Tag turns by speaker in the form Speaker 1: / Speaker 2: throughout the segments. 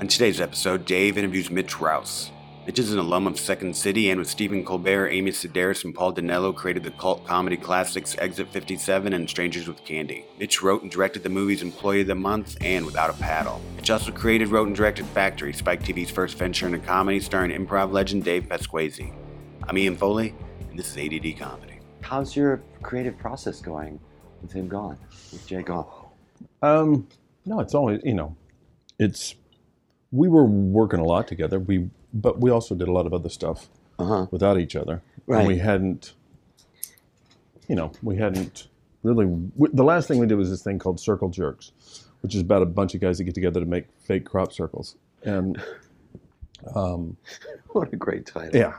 Speaker 1: On today's episode, Dave interviews Mitch Rouse. Mitch is an alum of Second City and with Stephen Colbert, Amy Sedaris, and Paul Dinello created the cult comedy classics Exit 57 and Strangers with Candy. Mitch wrote and directed the movies Employee of the Month and Without a Paddle. Mitch also created, wrote, and directed Factory, Spike TV's first venture into comedy starring improv legend Dave Pasquesi. I'm Ian Foley, and this is ADD Comedy.
Speaker 2: How's your creative process going with him gone, with Jay gone?
Speaker 3: Um, no, it's always you know, it's we were working a lot together. We but we also did a lot of other stuff
Speaker 2: Uh-huh.
Speaker 3: without each other.
Speaker 2: Right.
Speaker 3: And we hadn't, you know, we hadn't really. w the last thing we did was this thing called Circle Jerks, which is about a bunch of guys that get together to make fake crop circles. And um,
Speaker 2: What a great title.
Speaker 3: yeah,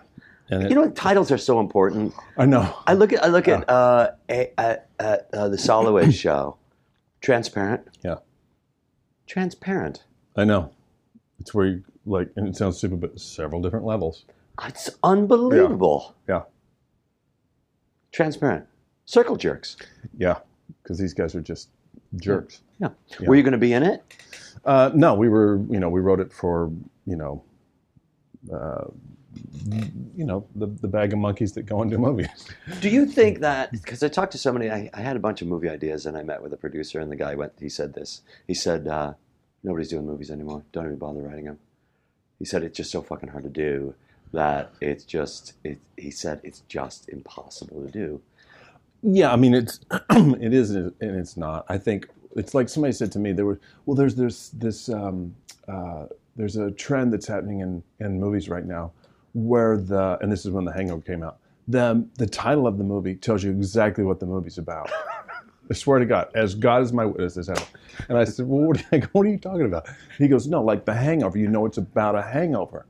Speaker 3: and it,
Speaker 2: You know what? Titles are so important.
Speaker 3: I know.
Speaker 2: I look at I look at uh, a, at, at uh, the Soloway show, Transparent.
Speaker 3: Yeah.
Speaker 2: Transparent.
Speaker 3: I know. It's where you like, and it sounds stupid, but several different levels.
Speaker 2: It's unbelievable.
Speaker 3: Yeah,
Speaker 2: Transparent. Circle jerks.
Speaker 3: yeah, because these guys are just jerks.
Speaker 2: Yeah. Were you going to be in it?
Speaker 3: Uh, no, we were, you know, we wrote it for, you know, uh, you know, the, the bag of monkeys that go into movies.
Speaker 2: Do you think that because I talked to somebody, I, I had a bunch of movie ideas, and I met with a producer, and the guy went. He said this. He said, uh, "Nobody's doing movies anymore. Don't even bother writing them." He said it's just so fucking hard to do that it's just. It, he said it's just impossible to do.
Speaker 3: Yeah, I mean, it's, it is and it's not. I think it's like somebody said to me, there were, well, there's, there's this, um, uh, there's a trend that's happening in, in movies right now where the, and this is when The Hangover came out, the, the title of the movie tells you exactly what the movie's about. I swear to God, as God is my witness, this happened. And I said, well, what are, you, what are you talking about? He goes, no, like The Hangover, you know it's about a hangover.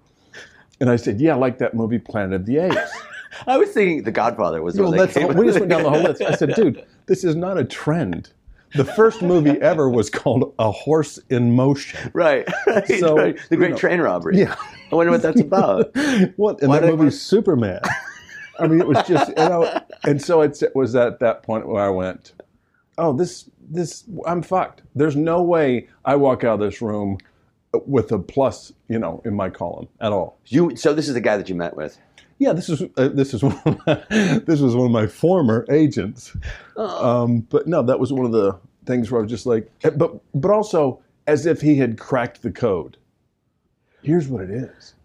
Speaker 3: And I said, yeah, like that movie Planet of the Apes.
Speaker 2: I was thinking The Godfather was. the
Speaker 3: Well, that's we just went down the whole list. I said, dude, this is not a trend. The first movie ever was called A Horse in Motion.
Speaker 2: right, right,
Speaker 3: So,
Speaker 2: right. The
Speaker 3: you
Speaker 2: Great
Speaker 3: know.
Speaker 2: Train Robbery.
Speaker 3: Yeah.
Speaker 2: I wonder what that's about.
Speaker 3: What? And
Speaker 2: Why
Speaker 3: that
Speaker 2: did I-
Speaker 3: Superman. I mean, it was just, you know, and so it's, it was at that point where I went, oh, this, this, I'm fucked. There's no way I walk out of this room with a plus, you know, in my column at all.
Speaker 2: You. So this is the guy that you met with.
Speaker 3: Yeah, this is uh, this is one of my, this was one of my former agents. Um, but no, that was one of the things where I was just like, eh, but but also as if he had cracked the code. Here's what it is.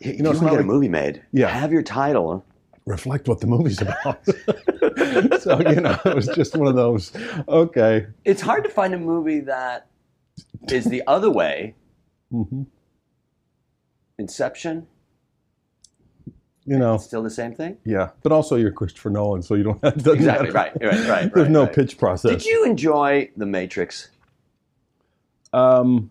Speaker 2: You,
Speaker 3: know,
Speaker 2: you
Speaker 3: it's
Speaker 2: want to
Speaker 3: not
Speaker 2: get a movie made.
Speaker 3: Yeah.
Speaker 2: Have your title.
Speaker 3: Reflect what the movie's about. so you know, it was just one of those. Okay.
Speaker 2: It's hard to find a movie that is the other way.
Speaker 3: hmm
Speaker 2: Inception,
Speaker 3: You know.
Speaker 2: still the same thing.
Speaker 3: Yeah, but also you're Christopher Nolan, so you don't have to.
Speaker 2: Exactly. Right. Right. Right.
Speaker 3: There's
Speaker 2: right,
Speaker 3: no
Speaker 2: right.
Speaker 3: pitch process.
Speaker 2: Did you enjoy The Matrix?
Speaker 3: Um,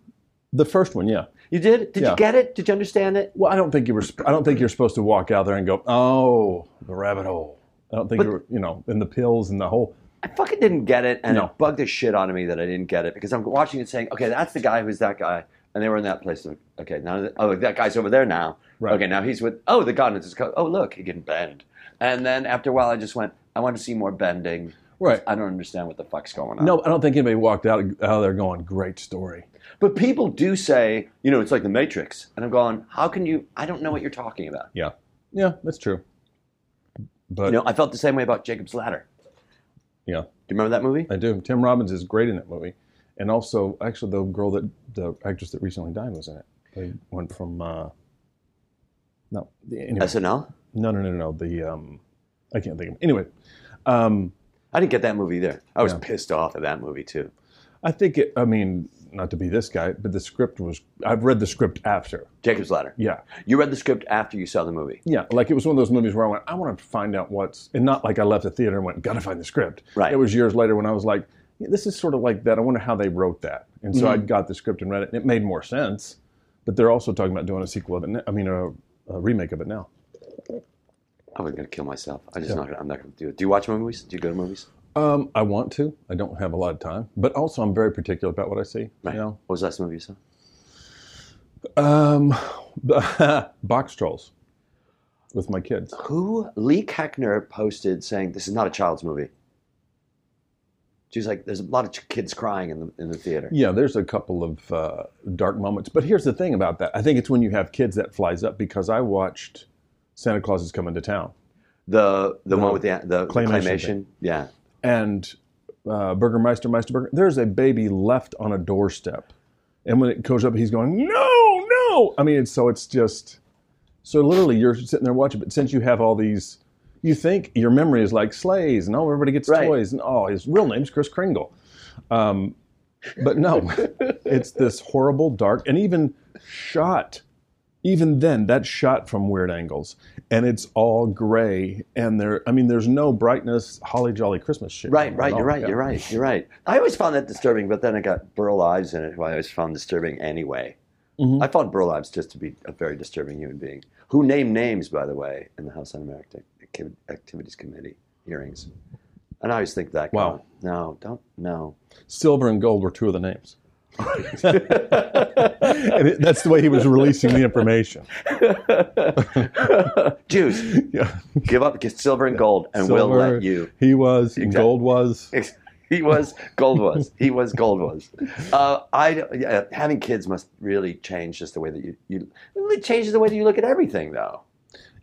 Speaker 3: the first one, yeah.
Speaker 2: You did. Did
Speaker 3: Yeah.
Speaker 2: you get it? Did you understand it?
Speaker 3: Well, I don't think you were. I don't think you're supposed to walk out there and go, "Oh, the rabbit hole." I don't think
Speaker 2: But-
Speaker 3: you're. You know, and the pills and the whole.
Speaker 2: I fucking didn't get it, and
Speaker 3: No.
Speaker 2: it bugged the shit out of me that I didn't get it because I'm watching it saying, okay, that's the guy who's that guy, and they were in that place. Okay, now that, oh, that guy's over there now.
Speaker 3: Right.
Speaker 2: Okay, now he's with. Oh, the gun is. Oh, look, he can bend. And then after a while, I just went, I want to see more bending.
Speaker 3: Right.
Speaker 2: I don't understand what the fuck's going on.
Speaker 3: No, I don't think anybody walked out out of there going, "Great story."
Speaker 2: But people do say, you know, it's like the Matrix, and I'm going, how can you? I don't know what you're talking about.
Speaker 3: Yeah, yeah, that's true. But
Speaker 2: You know, I felt the same way about Jacob's Ladder.
Speaker 3: yeah,
Speaker 2: Do you remember that movie?
Speaker 3: I do. Tim Robbins is great in that movie, and also actually the girl that the actress that recently died was in it. They went from. Uh, no, anyway,
Speaker 2: SNL.
Speaker 3: no, no, no, no. The um, I can't think of anyway. Um,
Speaker 2: I didn't get that movie either. I was
Speaker 3: Yeah.
Speaker 2: pissed off at that movie too.
Speaker 3: I think it. I mean, not to be this guy, but the script was. I've read the script after.
Speaker 2: Jacob's Ladder.
Speaker 3: Yeah,
Speaker 2: You read the script after you saw the movie.
Speaker 3: yeah. Like it was one of those movies where I went, I want to find out what's, and not like I left the theater and went, gotta find the script.
Speaker 2: Right.
Speaker 3: It was years later when I was like, yeah, this is sort of like that. I wonder how they wrote that. And so mm-hmm. I got the script and read it, and it made more sense. But they're also talking about doing a sequel of it. I mean, a, a remake of it now.
Speaker 2: I was gonna kill myself. I just not gonna, I'm not gonna do it. Do you watch movies? Do you go to movies?
Speaker 3: Um, I want to. I don't have a lot of time, but also I'm very particular about what I see.
Speaker 2: Right.
Speaker 3: You know,
Speaker 2: What was the last movie you saw?
Speaker 3: um, Boxtrolls with my kids.
Speaker 2: Who? Lee Keckner posted saying this is not a child's movie. She's like, there's a lot of kids crying in the in the theater.
Speaker 3: Yeah, there's a couple of uh, dark moments, but here's the thing about that. I think it's when you have kids that flies up because I watched Santa Claus is Coming to Town,
Speaker 2: The the
Speaker 3: The
Speaker 2: one with the the
Speaker 3: claymation
Speaker 2: claymation. Yeah.
Speaker 3: And uh, Burgermeister Meisterburger. There's a baby left on a doorstep, and when it goes up, he's going, "No, no!" I mean, so it's just so literally you're sitting there watching. But since you have all these, you think your memory is like sleighs, and oh, everybody gets
Speaker 2: Right.
Speaker 3: toys, and oh, his real name's Kris Kringle. Um, but no, it's this horrible, dark, and even shot. Even then, that's shot from weird angles, and it's all gray. And there, I mean, there's no brightness, holly jolly Christmas shit.
Speaker 2: Right, right. You're right.
Speaker 3: Yeah.
Speaker 2: You're right. You're right. I always found that disturbing, but then I got Burl Ives in it, who I always found disturbing anyway.
Speaker 3: Mhm.
Speaker 2: I found Burl Ives just to be a very disturbing human being, who named names, by the way, in the House Un-American Activities Committee hearings. And I always think that.
Speaker 3: Wow.
Speaker 2: No, don't. No.
Speaker 3: Silver and gold were two of the names. And it, that's the way he was releasing the information.
Speaker 2: Jews,
Speaker 3: Yeah.
Speaker 2: give up, get silver and gold, and we'll let you.
Speaker 3: He was, and
Speaker 2: Exact-
Speaker 3: gold was.
Speaker 2: He was, gold was. He was, gold was. Uh, I, yeah, having kids must really change just the way that you, you it changes the way that you look at everything, though.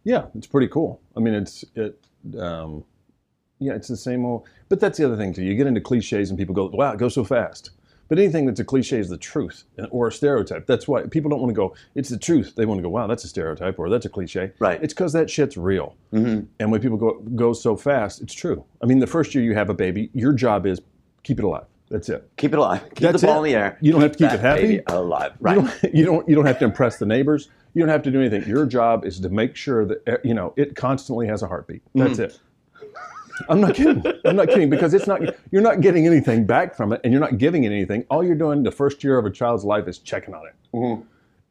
Speaker 3: Yeah, it's pretty cool. I mean, it's it. Um, yeah, it's the same old. But that's the other thing too. You get into cliches, and people go, "Wow, it goes so fast." But anything that's a cliche is the truth or a stereotype. That's why people don't want to go. It's the truth. They want to go, "Wow, that's a stereotype," or "That's a cliche."
Speaker 2: Right.
Speaker 3: It's because that shit's real.
Speaker 2: Mhm.
Speaker 3: And when people go go so fast, it's true. I mean, the first year you have a baby, your job is keep it alive. That's it.
Speaker 2: Keep it alive. Keep
Speaker 3: That's
Speaker 2: the ball
Speaker 3: it.
Speaker 2: in the air.
Speaker 3: You don't have to keep it happy.
Speaker 2: baby alive. Right.
Speaker 3: You don't, you don't you don't have to impress the neighbors. You don't have to do anything. Your job is to make sure that eh, you know it constantly has a heartbeat. That's
Speaker 2: Mm.
Speaker 3: it. I'm not kidding. I'm not kidding because it's not you're not getting anything back from it and you're not giving it anything. All you're doing the first year of a child's life is checking on it.
Speaker 2: Mhm.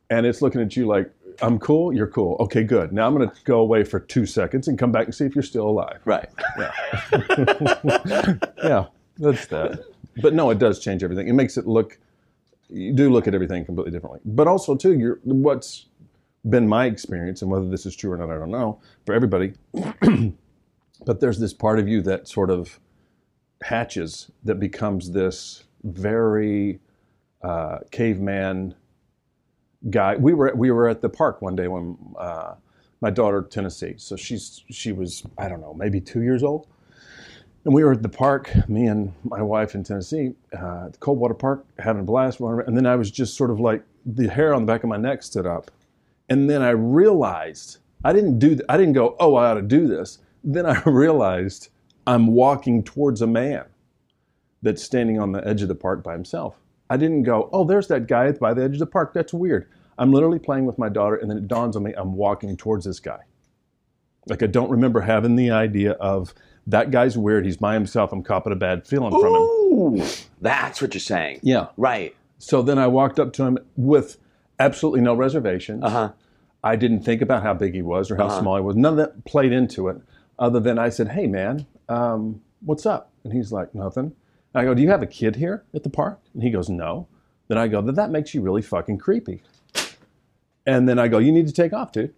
Speaker 3: And it's looking at you like, I'm cool, you're cool. Okay, good. Now I'm gonna go away for two seconds and come back and see if you're still alive.
Speaker 2: Right.
Speaker 3: Yeah. Yeah, that's that. But no, it does change everything. It makes it look. You do look at everything completely differently. But also too, you're what's been my experience, and whether this is true or not, I don't know. For everybody, but there's this part of you that sort of hatches that becomes this very uh, caveman guy. We were we were at the park one day when uh, my daughter Tennessee, so she's she was I don't know maybe two years old, and we were at the park, me and my wife in Tennessee, uh, Coldwater Park, having a blast. And then I was just sort of like the hair on the back of my neck stood up, and then I realized I didn't do I didn't go oh I ought to do this. Then I realized I'm walking towards a man that's standing on the edge of the park by himself. I didn't go, oh, there's that guy by the edge of the park. That's weird. I'm literally playing with my daughter, and then it dawns on me I'm walking towards this guy. Like, I don't remember having the idea of that guy's weird. He's by himself. I'm copping a bad feeling from him.
Speaker 2: Ooh, that's what you're saying.
Speaker 3: Yeah.
Speaker 2: Right.
Speaker 3: So then I walked up to him with absolutely no reservations.
Speaker 2: Uh huh.
Speaker 3: I didn't think about how big he was or how
Speaker 2: Uh-huh.
Speaker 3: small he was. None of that played into it, other than I said, "Hey, man, um, what's up?" And he's like, "Nothing." And I go, "Do you have a kid here at the park?" And he goes, "No." Then I go, "Then that makes you really fucking creepy." And then I go, "You need to take off, dude."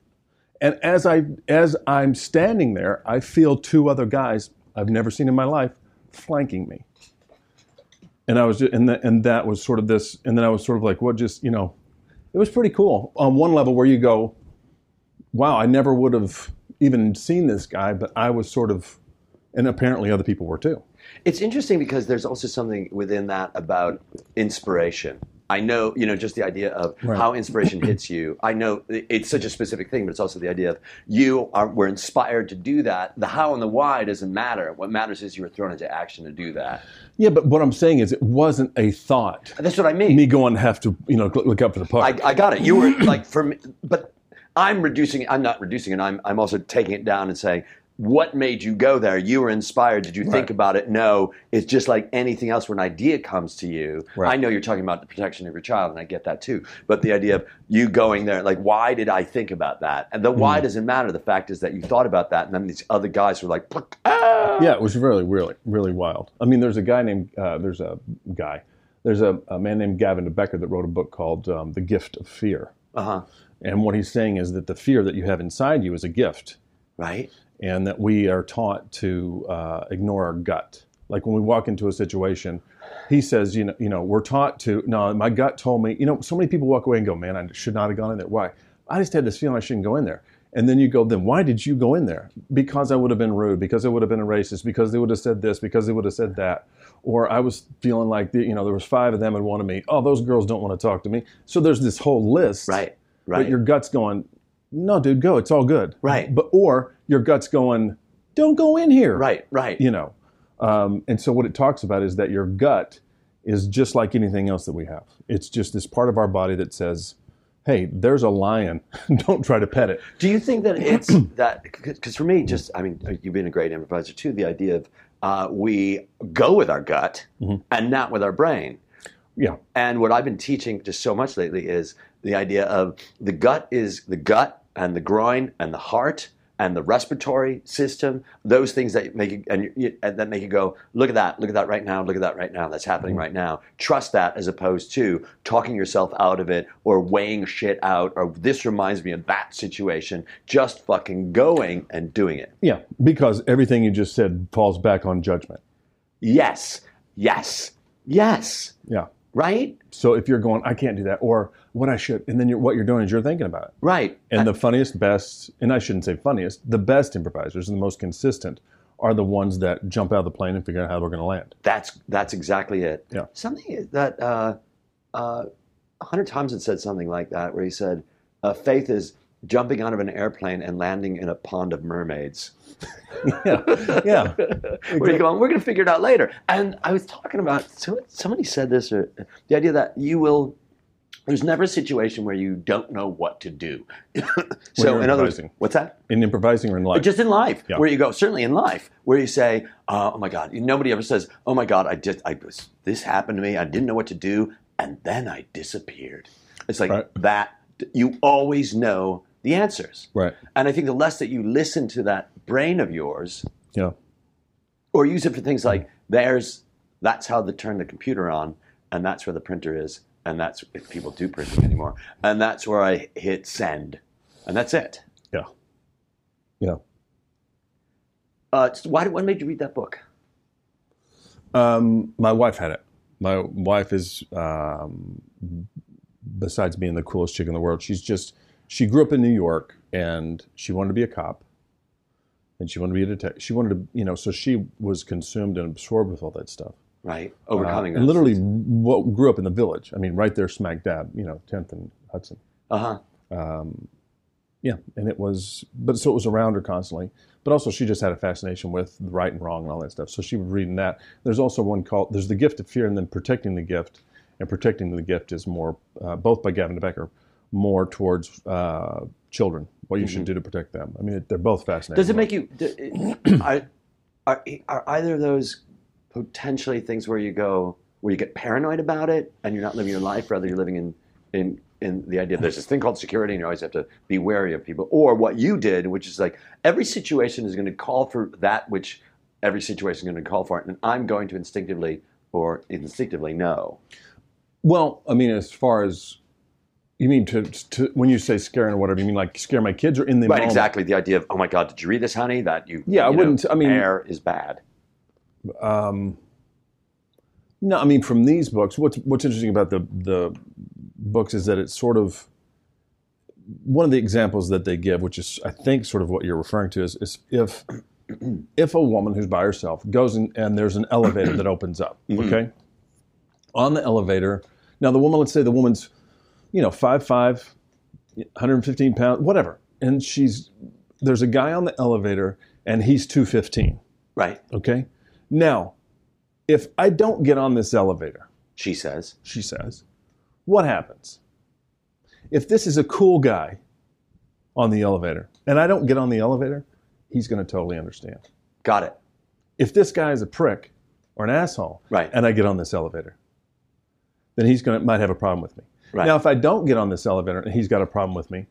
Speaker 3: And as I as I'm standing there, I feel two other guys I've never seen in my life flanking me. And I was just, and, the, and that was sort of this, and then I was sort of like, what just, you know, it was pretty cool on one level where you go, wow, I never would have even seen this guy, but I was sort of, and apparently other people were too.
Speaker 2: It's interesting because there's also something within that about inspiration. I know, you know, just the idea of
Speaker 3: Right.
Speaker 2: how inspiration hits you. I know it's such a specific thing, but it's also the idea of you are were inspired to do that. The how and the why doesn't matter. What matters is you were thrown into action to do that.
Speaker 3: Yeah, but what I'm saying is it wasn't a thought.
Speaker 2: That's what I mean.
Speaker 3: Me going to have to, you know, look up for the puck.
Speaker 2: I, I got it. You were like for me, but I'm reducing. I'm not reducing it. I'm I'm also taking it down and saying, what made you go there? You were inspired. Did you think about it? No. It's just like anything else. When an idea comes to you,
Speaker 3: Right.
Speaker 2: I know you're talking about the protection of your child, and I get that too. But the idea of you going there, like, why did I think about that? And the
Speaker 3: Hmm.
Speaker 2: why doesn't matter. The fact is that you thought about that, and then these other guys were like, ah!
Speaker 3: Yeah, it was really, really, really wild. I mean, there's a guy named, uh, there's a guy, there's a, a man named Gavin de Becker that wrote a book called um, The Gift of Fear.
Speaker 2: uh huh,
Speaker 3: And what he's saying is that the fear that you have inside you is a gift,
Speaker 2: right,
Speaker 3: and that we are taught to uh, ignore our gut. Like when we walk into a situation, he says, you know, you know, we're taught to. No, my gut told me. You know, so many people walk away and go, "Man, I should not have gone in there." Why? I just had this feeling I shouldn't go in there. And then you go, then why did you go in there? Because I would have been rude, because I would have been a racist, because they would have said this, because they would have said that. Or I was feeling like, the, you know, there was five of them and one of me. Oh, those girls don't want to talk to me. So there's this whole list.
Speaker 2: Right. Right.
Speaker 3: But your gut's going, no, dude, go. It's all good.
Speaker 2: Right.
Speaker 3: But or your gut's going, don't go in here.
Speaker 2: right. Right.
Speaker 3: You know. Um, and so what it talks about is that your gut is just like anything else that we have. It's just this part of our body that says, hey, there's a lion. don't try to pet it.
Speaker 2: Do you think that it's that? Because for me, just I mean, you've been a great improviser too. The idea of uh, we go with our gut and not with our brain.
Speaker 3: Yeah.
Speaker 2: And what I've been teaching just so much lately is the idea of the gut is the gut and the groin and the heart and the respiratory system. Those things that make you, and, you, and that make you go, look at that, look at that right now, look at that right now. That's happening mm-hmm. right now. Trust that as opposed to talking yourself out of it or weighing shit out or this reminds me of that situation. Just fucking going and doing it.
Speaker 3: Yeah. Because everything you just said falls back on judgment.
Speaker 2: Yes, yes, yes.
Speaker 3: Yeah.
Speaker 2: Right,
Speaker 3: So if you're going, I can't do that, or what I should, and then you're, what you're doing is you're thinking about it.
Speaker 2: right.
Speaker 3: And the funniest, best, and I shouldn't say funniest, the best improvisers and the most consistent are the ones that jump out of the plane and figure out how they're going to land.
Speaker 2: That's that's exactly it.
Speaker 3: Yeah.
Speaker 2: Something that uh, uh, Hunter Thompson said something like that, where he said, uh, "Faith is jumping out of an airplane and landing in a pond of mermaids."
Speaker 3: Yeah. Yeah.
Speaker 2: Where you going? We're going to figure it out later. And I was talking about somebody said this, or the idea that you will. There's never a situation where you don't know what to do. so, in other words, what's that?
Speaker 3: In improvising or in life.
Speaker 2: just in life
Speaker 3: Yeah.
Speaker 2: where you go certainly in life where you say uh, oh my god nobody ever says oh my god i just i this happened to me i didn't know what to do and then i disappeared it's like
Speaker 3: Right.
Speaker 2: that you always know the answers
Speaker 3: right.
Speaker 2: and i think the less that you listen to that brain of yours
Speaker 3: Yeah.
Speaker 2: or use it for things like there's that's how to turn the computer on and that's where the printer is and that's if people do printing anymore and that's where i hit send and that's it
Speaker 3: Yeah. Yeah.
Speaker 2: uh, why, what made you read that book
Speaker 3: Um, my wife had it. My wife is, um, besides being the coolest chick in the world, she's just, she grew up in New York and she wanted to be a cop and she wanted to be a detective. She wanted to, you know, so she was consumed and absorbed with all that stuff.
Speaker 2: right
Speaker 3: Uh,
Speaker 2: overcoming
Speaker 3: and literally wo- grew up in the village. I mean, right there, smack dab, you know, 10th and Hudson.
Speaker 2: uh-huh
Speaker 3: Um, yeah, and it was, but so it was around her constantly. But also, she just had a fascination with right and wrong and all that stuff. So she was reading that. There's also one called "There's the Gift of Fear" and then "Protecting the Gift." And "Protecting the Gift" is more, uh, both by Gavin de Becker, more towards uh, children. What you should do to protect them. I mean, it, they're both fascinating.
Speaker 2: Does it make you? do- Are, are are either of those potentially things where you go where you get paranoid about it and you're not living your life, rather you're living in in in the idea there's this thing called security and you always have to be wary of people, or what you did, which is like every situation is going to call for that which every situation is going to call for, and I'm going to instinctively or instinctively know.
Speaker 3: Well, I mean, as far as you mean to, to when you say scaring or whatever, you mean like scare my kids or in the
Speaker 2: Right,
Speaker 3: moment?
Speaker 2: exactly. The idea of oh my god, did you read this, honey? That you
Speaker 3: Yeah, I
Speaker 2: you know,
Speaker 3: wouldn't- I mean-
Speaker 2: air is bad.
Speaker 3: Um, no, I mean from these books. What's what's interesting about the the books is that it's sort of one of the examples that they give, which is I think sort of what you're referring to, is, is if if a woman who's by herself goes in and there's an elevator that opens up, okay, on the elevator. Now the woman, let's say the woman's, you know, five five, 115 pounds, whatever, and she's there's a guy on the elevator and he's 215.
Speaker 2: Right,
Speaker 3: Okay. Now, if I don't get on this elevator,
Speaker 2: she says.
Speaker 3: she says, what happens? If this is a cool guy on the elevator and I don't get on the elevator, he's going to totally understand.
Speaker 2: Got it.
Speaker 3: If this guy is a prick or an asshole
Speaker 2: Right.
Speaker 3: and I get on this elevator, then he's going to might have a problem with me.
Speaker 2: Right.
Speaker 3: Now, if I don't get on this elevator and he's got a problem with me,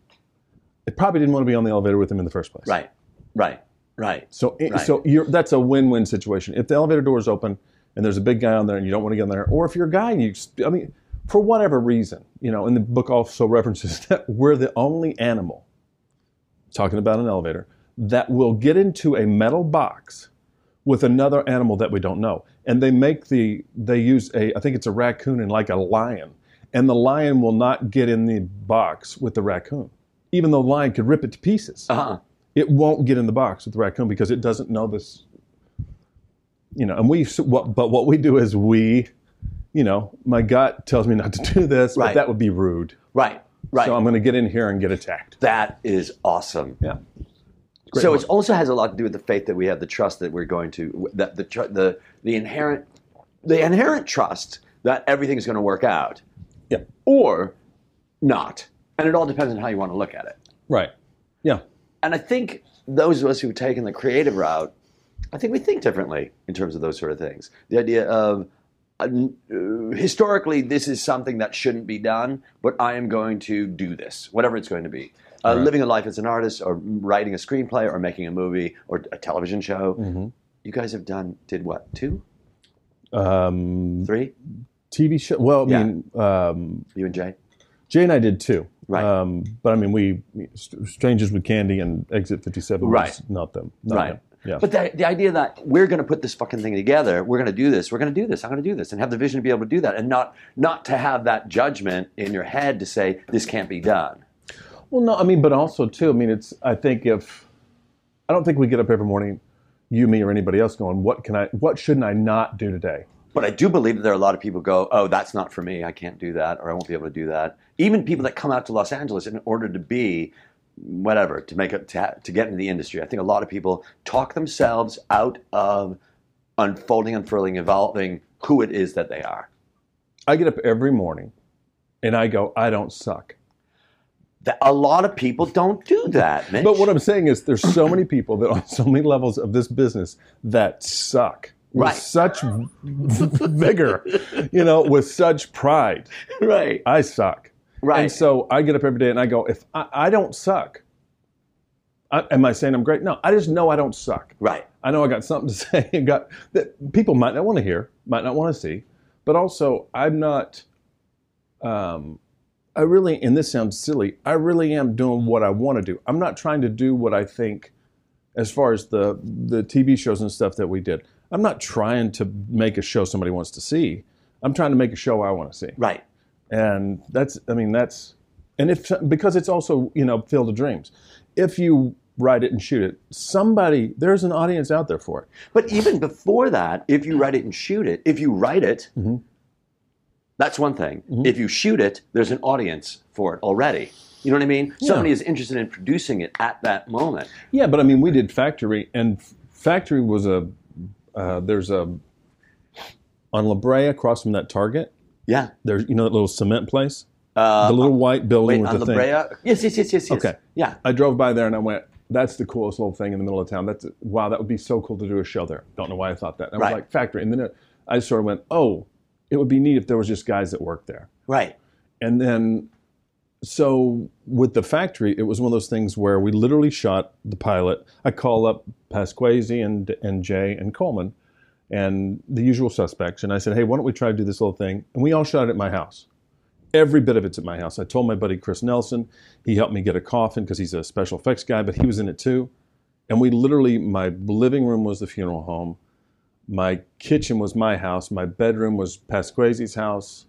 Speaker 3: I probably didn't want to be on the elevator with him in the first place.
Speaker 2: Right, right, right.
Speaker 3: So,
Speaker 2: Right.
Speaker 3: so you're, that's a win-win situation. If the elevator door is open and there's a big guy on there and you don't want to get on there, or if you're a guy and you, I mean, for whatever reason, you know, and the book also references that we're the only animal, talking about an elevator, that will get into a metal box with another animal that we don't know. And they make the they use a I think it's a raccoon and like a lion. And the lion will not get in the box with the raccoon. Even though the lion could rip it to pieces.
Speaker 2: Uh-huh.
Speaker 3: It won't get in the box with the raccoon because it doesn't know this you know, and we what but what we do is we you know, my gut tells me not to do this,
Speaker 2: Right.
Speaker 3: but that would be rude.
Speaker 2: Right. Right.
Speaker 3: So I'm going to get in here and get attacked.
Speaker 2: that is awesome.
Speaker 3: Yeah.
Speaker 2: So it also has a lot to do with the faith that we have, the trust that we're going to, that the tr- the the inherent the inherent trust that everything's going to work out,
Speaker 3: Yeah.
Speaker 2: or not, and it all depends on how you want to look at it.
Speaker 3: Right. Yeah.
Speaker 2: And I think those of us who've taken the creative route, I think we think differently in terms of those sort of things. The idea of uh, historically, this is something that shouldn't be done, but I am going to do this, whatever it's going to be. Uh,
Speaker 3: Right.
Speaker 2: Living a life as an artist, or writing a screenplay, or making a movie, or a television show.
Speaker 3: Mm-hmm.
Speaker 2: You guys have done did what? Two,
Speaker 3: Um,
Speaker 2: three?
Speaker 3: TV show. Well, I
Speaker 2: Yeah.
Speaker 3: mean, um,
Speaker 2: You and Jay?
Speaker 3: Jay and I did too.
Speaker 2: Right.
Speaker 3: Um, but I mean, we Strangers with Candy and Exit 57
Speaker 2: Right.
Speaker 3: was not them. Not
Speaker 2: Right.
Speaker 3: them. Yeah.
Speaker 2: But the, the idea that we're going to put this fucking thing together, we're going to do this, we're going to do this, I'm going to do this, and have the vision to be able to do that, and not not to have that judgment in your head to say this can't be done.
Speaker 3: Well, no, I mean, but also too. I mean, it's. I think if I don't think we get up every morning, you, me, or anybody else, going, "What can I? What shouldn't I not do today?"
Speaker 2: But I do believe that there are a lot of people go, oh, that's not for me. I can't do that, or I won't be able to do that. Even people that come out to Los Angeles in order to be whatever to make it to, ha- to get into the industry. I think a lot of people talk themselves out of unfolding, unfurling, evolving who it is that they are.
Speaker 3: I get up every morning, and I go, "I don't suck."
Speaker 2: That a lot of people don't do that, Mitch.
Speaker 3: But what I'm saying is, there's so many people that on so many levels of this business that suck with
Speaker 2: Right.
Speaker 3: such vigor, you know, with such pride.
Speaker 2: right,
Speaker 3: I suck.
Speaker 2: right.
Speaker 3: And so I get up every day and I go, if I, I don't suck, I, am I saying I'm great? No, I just know I don't suck.
Speaker 2: right.
Speaker 3: I know I got something to say and got that people might not want to hear, might not want to see, but also I'm not. Um, I really, and this sounds silly, I really am doing what I want to do. I'm not trying to do what I think, as far as the the TV shows and stuff that we did. I'm not trying to make a show somebody wants to see. I'm trying to make a show I want to see
Speaker 2: Right.
Speaker 3: and that's i mean that's and if because it's also you know field of dreams if you write it and shoot it somebody there's an audience out there for it
Speaker 2: But even before that, if you write it and shoot it, if you write it,
Speaker 3: Mhm.
Speaker 2: That's one thing.
Speaker 3: Mm-hmm.
Speaker 2: If you shoot it, there's an audience for it already. You know what I mean?
Speaker 3: Yeah.
Speaker 2: Somebody is interested in producing it at that moment.
Speaker 3: yeah but i mean we did factory and factory was a uh, there's a on La Brea across from that target
Speaker 2: Yeah.
Speaker 3: there's you know that little cement place
Speaker 2: Uh,
Speaker 3: the little white building
Speaker 2: wait,
Speaker 3: with
Speaker 2: on
Speaker 3: the
Speaker 2: La
Speaker 3: thing
Speaker 2: Brea? Yes, yes, yes, yes, yes.
Speaker 3: Okay.
Speaker 2: Yeah.
Speaker 3: I drove by there and I went, that's the coolest little thing in the middle of town. That's wow, that would be so cool to do a show there. Don't know why I thought that. And I
Speaker 2: Right.
Speaker 3: was like, factory. And then it, I sort of went, oh, it would be neat if there was just guys that worked there.
Speaker 2: Right.
Speaker 3: And then, so with the factory, it was one of those things where we literally shot the pilot. I call up Pasquesi and and Jay and Coleman, and the usual suspects, and I said, hey, why don't we try to do this little thing? And we all shot it at my house. Every bit of it's at my house. I told my buddy Chris Nelson. He helped me get a coffin because he's a special effects guy, but he was in it too. And we literally, my living room was the funeral home. My kitchen was my house. My bedroom was Pasquesi's house.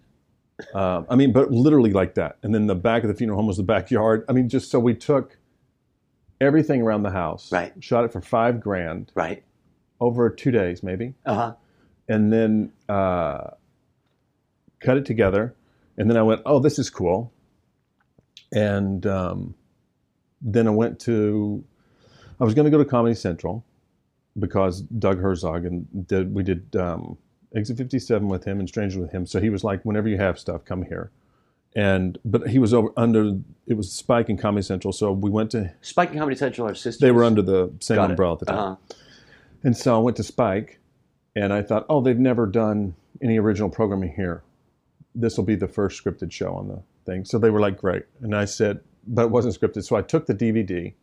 Speaker 3: Uh, I mean, but literally like that. And then the back of the funeral home was the backyard. I mean, just so we took everything around the house,
Speaker 2: Right.
Speaker 3: shot it for five grand
Speaker 2: Right.
Speaker 3: over two days, maybe,
Speaker 2: Uh huh.
Speaker 3: and then uh, cut it together. And then I went, oh, this is cool. And um, then I went to, I was going to go to Comedy Central because Doug Herzog and did, we did um, Exit 57 with him and Stranger with him. So he was like, whenever you have stuff, come here. And but he was over under it was Spike and Comedy Central, so we went to
Speaker 2: Spike and Comedy Central are sisters.
Speaker 3: they were under the same
Speaker 2: Got it.
Speaker 3: umbrella at the time.
Speaker 2: Uh-huh.
Speaker 3: And so I went to Spike, and I thought, oh, they've never done any original programming here. This will be the first scripted show on the thing. So they were like, great. And I said, but it wasn't scripted. So I took the DVD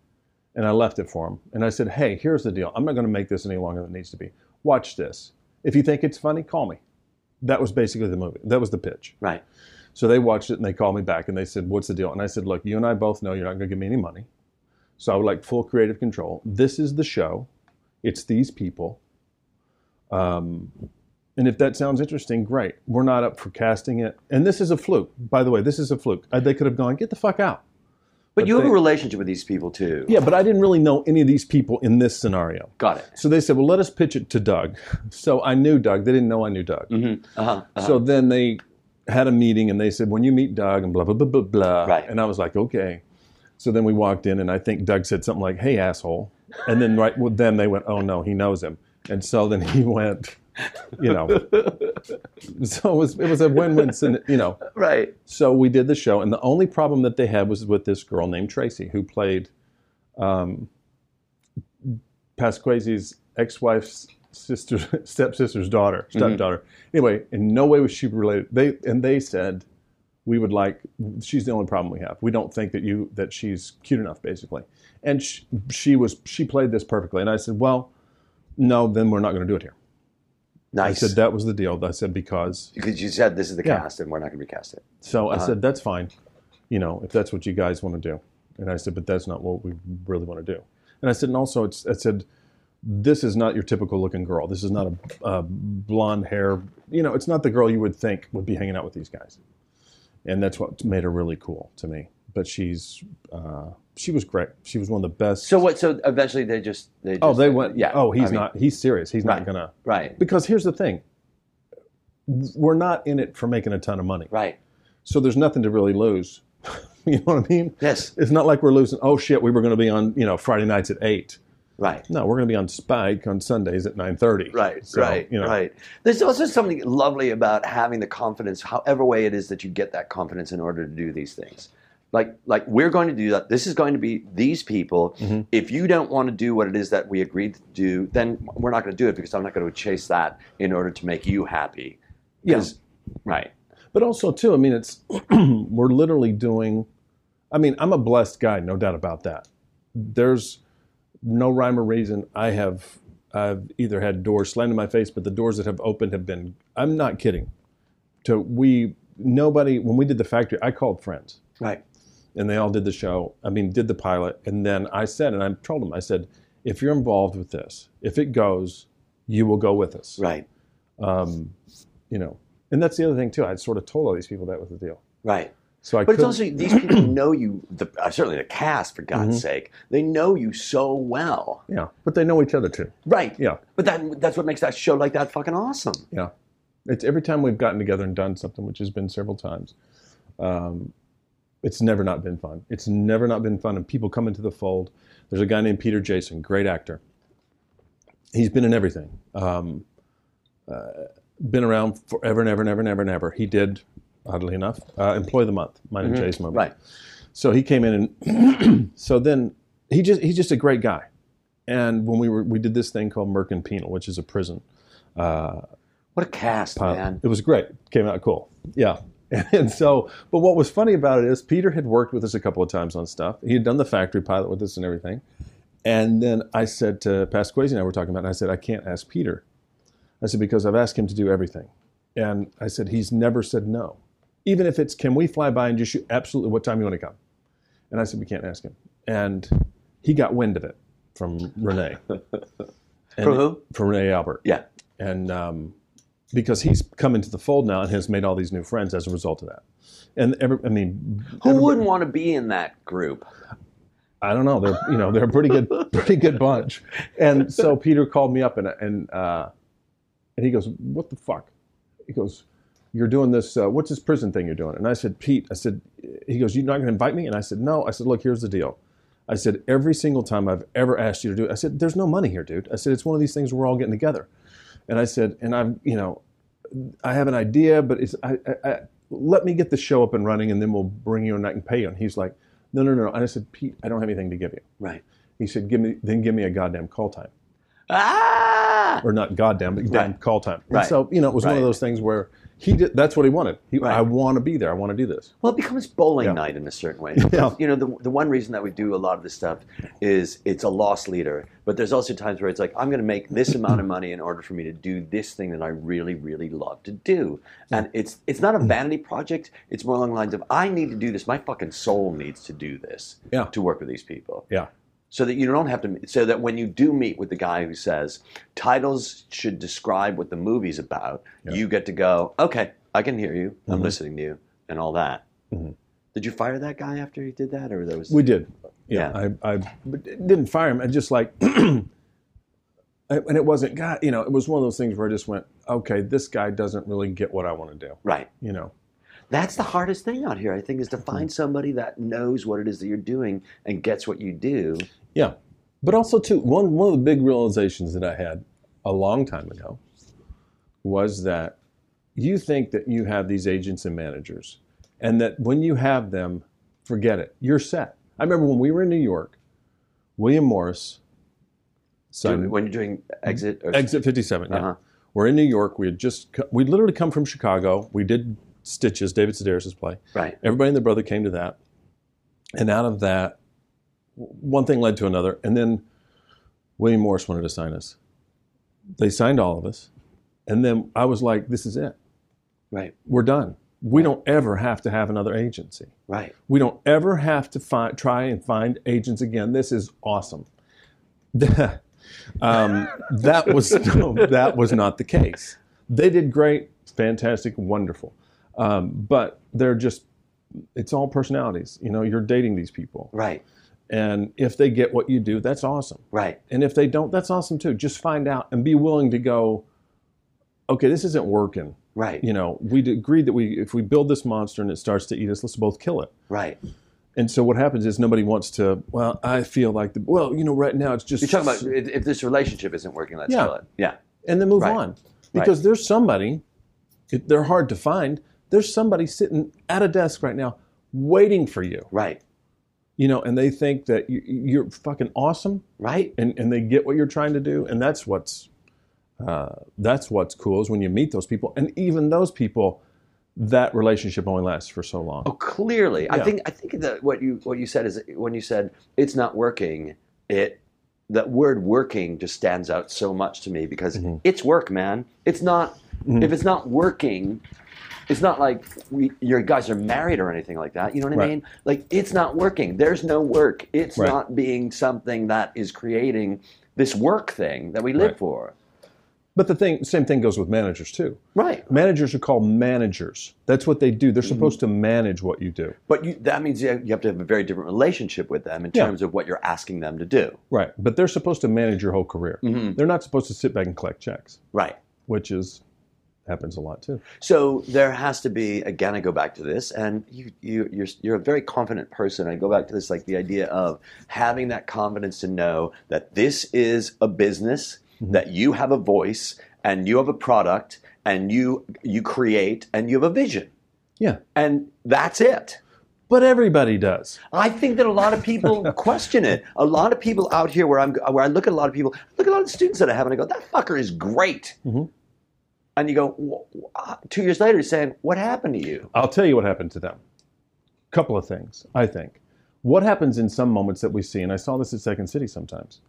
Speaker 3: and I left it for him. And I said, hey, here's the deal. I'm not going to make this any longer than it needs to be. Watch this. If you think it's funny, call me. That was basically the movie. That was the pitch.
Speaker 2: Right.
Speaker 3: So they watched it and they called me back and they said, What's the deal? And I said, Look, you and I both know you're not going to give me any money. So I would like full creative control. This is the show. It's these people. Um, and if that sounds interesting, great. We're not up for casting it. And this is a fluke, by the way. This is a fluke. Uh, They could have gone, get the fuck out.
Speaker 2: But you have
Speaker 3: they-
Speaker 2: a relationship with these people too.
Speaker 3: Yeah, but I didn't really know any of these people in this scenario.
Speaker 2: Got it.
Speaker 3: So they said, well, let us pitch it to Doug. So I knew Doug. They didn't know I knew Doug.
Speaker 2: Uh-huh. uh-huh.
Speaker 3: So then they had a meeting and they said, when you meet Doug and blah, blah, blah, blah, blah.
Speaker 2: Right.
Speaker 3: And I was like, okay. So then we walked in and I think Doug said something like, hey, asshole. And then right with them, they went, oh, no, he knows him. And so then he went, you know. so it was, it was a win-win, you know.
Speaker 2: right.
Speaker 3: So we did the show, and the only problem that they had was with this girl named Tracy, who played um, Pasquesi's ex-wife's sister, stepsister's daughter, stepdaughter. Anyway, in no way was she related. They and they said we would like. She's the only problem we have. We don't think that you that she's cute enough, basically. And she, she was she played this perfectly. And I said, well, no, then we're not going to do it here. I said that was the deal. I said because
Speaker 2: because you said this is the
Speaker 3: Yeah.
Speaker 2: cast and we're not going to recast it.
Speaker 3: so
Speaker 2: Uh-huh.
Speaker 3: I said, that's fine, you know, if that's what you guys want to do. And I said, but that's not what we really want to do. And I said, and also, it's, I said, this is not your typical looking girl. This is not a, a blonde hair, you know, it's not the girl you would think would be hanging out with these guys. And that's what made her really cool to me. But she's, uh, she was great. She was one of the best.
Speaker 2: So what? So eventually they just they oh, just,
Speaker 3: oh, they went,
Speaker 2: yeah.
Speaker 3: Oh, he's
Speaker 2: I mean,
Speaker 3: not, he's serious. He's
Speaker 2: Right.
Speaker 3: not going to,
Speaker 2: right.
Speaker 3: because here's the thing. We're not in it for making a ton of money.
Speaker 2: Right.
Speaker 3: So there's nothing to really lose. you know what I mean?
Speaker 2: Yes.
Speaker 3: It's not like we're losing. Oh shit, we were going to be on you know Friday nights at eight.
Speaker 2: Right.
Speaker 3: No, we're going to be on Spike on Sundays at nine thirty.
Speaker 2: Right,
Speaker 3: So,
Speaker 2: right,
Speaker 3: you know,
Speaker 2: right. There's also something lovely about having the confidence, however way it is that you get that confidence in order to do these things. Like, like we're going to do that. This is going to be these people.
Speaker 3: Mm-hmm.
Speaker 2: If you don't want to do what it is that we agreed to do, then we're not going to do it because I'm not going to chase that in order to make you happy. 'Cause- Right.
Speaker 3: But also too, I mean, it's we're literally doing. I mean, I'm a blessed guy, no doubt about that. There's no rhyme or reason. I have I've either had doors slammed in my face, but the doors that have opened have been. I'm not kidding. To we nobody when we did the factory, I called friends.
Speaker 2: Right.
Speaker 3: And they all did the show. I mean, did the pilot, and then I said, and I told them, I said, if you're involved with this, if it goes, you will go with us.
Speaker 2: Right.
Speaker 3: Um, you know, and that's the other thing too. I'd sort of told all these people that was the deal.
Speaker 2: Right.
Speaker 3: So I
Speaker 2: But it's also these people know you. The, uh, certainly the cast, for God's
Speaker 3: Mm-hmm.
Speaker 2: sake, they know you so well.
Speaker 3: yeah, but they know each other too.
Speaker 2: Right.
Speaker 3: Yeah,
Speaker 2: But that that's what makes that show like that fucking awesome.
Speaker 3: yeah. It's every time we've gotten together and done something, which has been several times. Um, it's never not been fun. It's never not been fun, and people come into the fold. There's a guy named Peter Jason, great actor. He's been in everything. Um, uh, been around forever and ever and ever and ever and ever. He did, oddly enough, uh, Employee of the Month, mine and Jay's movie.
Speaker 2: Mm-hmm. Right.
Speaker 3: So he came in, and so then he just he's just a great guy. And when we were we did this thing called Merkin Penal, which is a prison
Speaker 2: What a cast,
Speaker 3: pilot.
Speaker 2: man.
Speaker 3: It was great. Came out cool. Yeah. And so, but what was funny about it is Peter had worked with us a couple of times on stuff. He had done the factory pilot with us and everything. And then I said to Pasquesi and I were talking about it, and I said, I can't ask Peter. I said, because I've asked him to do everything. And I said, he's never said no. Even if it's, can we fly by and just shoot absolutely what time you want to come? And I said, we can't ask him. And he got wind of it from Renee.
Speaker 2: From who?
Speaker 3: From Renee Albert
Speaker 2: Yeah.
Speaker 3: and um, because he's come into the fold now and has made all these new friends as a result of that. And every, I mean,
Speaker 2: Who wouldn't want to be in that group?
Speaker 3: I don't know. They're you know they're a pretty good pretty good bunch. And so Peter called me up and and uh, and he goes, "What the fuck?" He goes, "You're doing this. Uh, what's this prison thing you're doing?" And I said, "Pete," I said, "He goes, you're not going to invite me?" And I said, "No." I said, "Look, here's the deal." I said, "Every single time I've ever asked you to do it, I said, there's no money here, dude." I said, "It's one of these things we're all getting together." And I said, "And I've you know, I have an idea, but it's I, I, I let me get the show up and running, and then we'll bring you and I can pay you." And he's like, "No, no, no." And I said, "Pete, I don't have anything to give you."
Speaker 2: Right.
Speaker 3: He said, "Give me then give me a goddamn call time,
Speaker 2: Ah!
Speaker 3: or not goddamn, but damn
Speaker 2: Right.
Speaker 3: call time." And
Speaker 2: Right.
Speaker 3: so you know, it was one of those things where he did. That's what he wanted. He,
Speaker 2: Right.
Speaker 3: I want to be there. I want to do this.
Speaker 2: Well, it becomes bowling
Speaker 3: Yeah.
Speaker 2: night in a certain way.
Speaker 3: Yeah.
Speaker 2: You know, the, the one reason that we do a lot of this stuff is it's a loss leader. But there's also times where it's like, I'm going to make this amount of money in order for me to do this thing that I really, really love to do. And it's it's not a mm. vanity project. It's more along the lines of, I need to do this. My fucking soul needs to do this
Speaker 3: Yeah.
Speaker 2: to work with these people.
Speaker 3: Yeah,
Speaker 2: so that you don't have to so that when you do meet with the guy who says titles should describe what the movie's about
Speaker 3: Yeah.
Speaker 2: you get to go okay i can hear you i'm
Speaker 3: Mhm.
Speaker 2: listening to you and all that
Speaker 3: Mhm.
Speaker 2: did you fire that guy after he did that or there was
Speaker 3: We did. Yeah, I, I but didn't fire him. I just like, and it wasn't God. You know, it was one of those things where I just went, okay, this guy doesn't really get what I want to do.
Speaker 2: right
Speaker 3: You know,
Speaker 2: that's the hardest thing out here i think is to find somebody that knows what it is that you're doing and gets what you do
Speaker 3: yeah. But also too, one one of the big realizations that I had a long time ago was that you think that you have these agents and managers, and that when you have them, forget it, you're set. I remember when we were in New York, William Morris. signed-
Speaker 2: when you're doing exit or
Speaker 3: Exit 57, yeah.
Speaker 2: Uh-huh.
Speaker 3: We're in New York. We had just, we'd literally come from Chicago. We did Stitches, David Sedaris' play.
Speaker 2: right
Speaker 3: Everybody and their brother came to that. And out of that, one thing led to another. And then William Morris wanted to sign us. They signed all of us. And then I was like, this is it.
Speaker 2: right
Speaker 3: We're done. We don't ever have to have another agency.
Speaker 2: right
Speaker 3: We don't ever have to find, try and find agents again. This is awesome. um, that was no, that was not the case. They did great, fantastic, wonderful, um, but they're just it's all personalities. You know, you're dating these people,
Speaker 2: right
Speaker 3: and if they get what you do, that's awesome.
Speaker 2: right
Speaker 3: And if they don't, that's awesome too. Just find out and be willing to go. Okay, this isn't working.
Speaker 2: right
Speaker 3: You know, we agreed that we if we build this monster and it starts to eat us, let's both kill it.
Speaker 2: right
Speaker 3: And so what happens is nobody wants to. Well, I feel like the well, you know, right now it's just
Speaker 2: You're talking about if if this relationship isn't working, let's
Speaker 3: Yeah.
Speaker 2: kill it. Yeah.
Speaker 3: and then move
Speaker 2: Right.
Speaker 3: on because there's somebody. They're hard to find. There's somebody sitting at a desk right now waiting for you.
Speaker 2: Right.
Speaker 3: You know, and they think that you, you're fucking awesome,
Speaker 2: Right.
Speaker 3: and and they get what you're trying to do, and that's what's uh, that's what's cool is when you meet those people, and even those people, that relationship only lasts for so long.
Speaker 2: Oh, clearly. I think I think that what you what you said is when you said it's not working, it that word working just stands out so much to me because
Speaker 3: Mhm.
Speaker 2: it's work, man. It's not
Speaker 3: Mhm.
Speaker 2: if it's not working, it's not like we your guys are married or anything like that. You know what I
Speaker 3: Right.
Speaker 2: mean? Like it's not working. There's no work. It's
Speaker 3: Right.
Speaker 2: not being something that is creating this work thing that we live
Speaker 3: Right.
Speaker 2: for.
Speaker 3: But the thing, same thing goes with managers too.
Speaker 2: Right.
Speaker 3: Managers are called managers. That's what they do. They're
Speaker 2: Mm-hmm.
Speaker 3: supposed to manage what you do.
Speaker 2: But you, that means you have, to have a very different relationship with them in
Speaker 3: Yeah.
Speaker 2: terms of what you're asking them to do.
Speaker 3: Right. But they're supposed to manage your whole career.
Speaker 2: Mhm.
Speaker 3: They're not supposed to sit back and collect checks,
Speaker 2: Right.
Speaker 3: which is happens a lot too.
Speaker 2: So there has to be again. I go back to this, and you, you you're you're a very confident person. I go back to this, like the idea of having that confidence to know that this is a business, that you have a voice, and you have a product, and you you create, and you have a vision,
Speaker 3: Yeah.
Speaker 2: and that's it.
Speaker 3: But everybody does.
Speaker 2: I think that a lot of people question it. A lot of people out here, where I'm, where I look at a lot of people, look at a lot of students that I have, and I go, "That fucker is great."
Speaker 3: Mhm.
Speaker 2: And you go, "Wh- wh- two years later, saying, "What happened to you?"
Speaker 3: I'll tell you what happened to them. a Couple of things, I think. What happens in some moments that we see, and I saw this at Second City sometimes.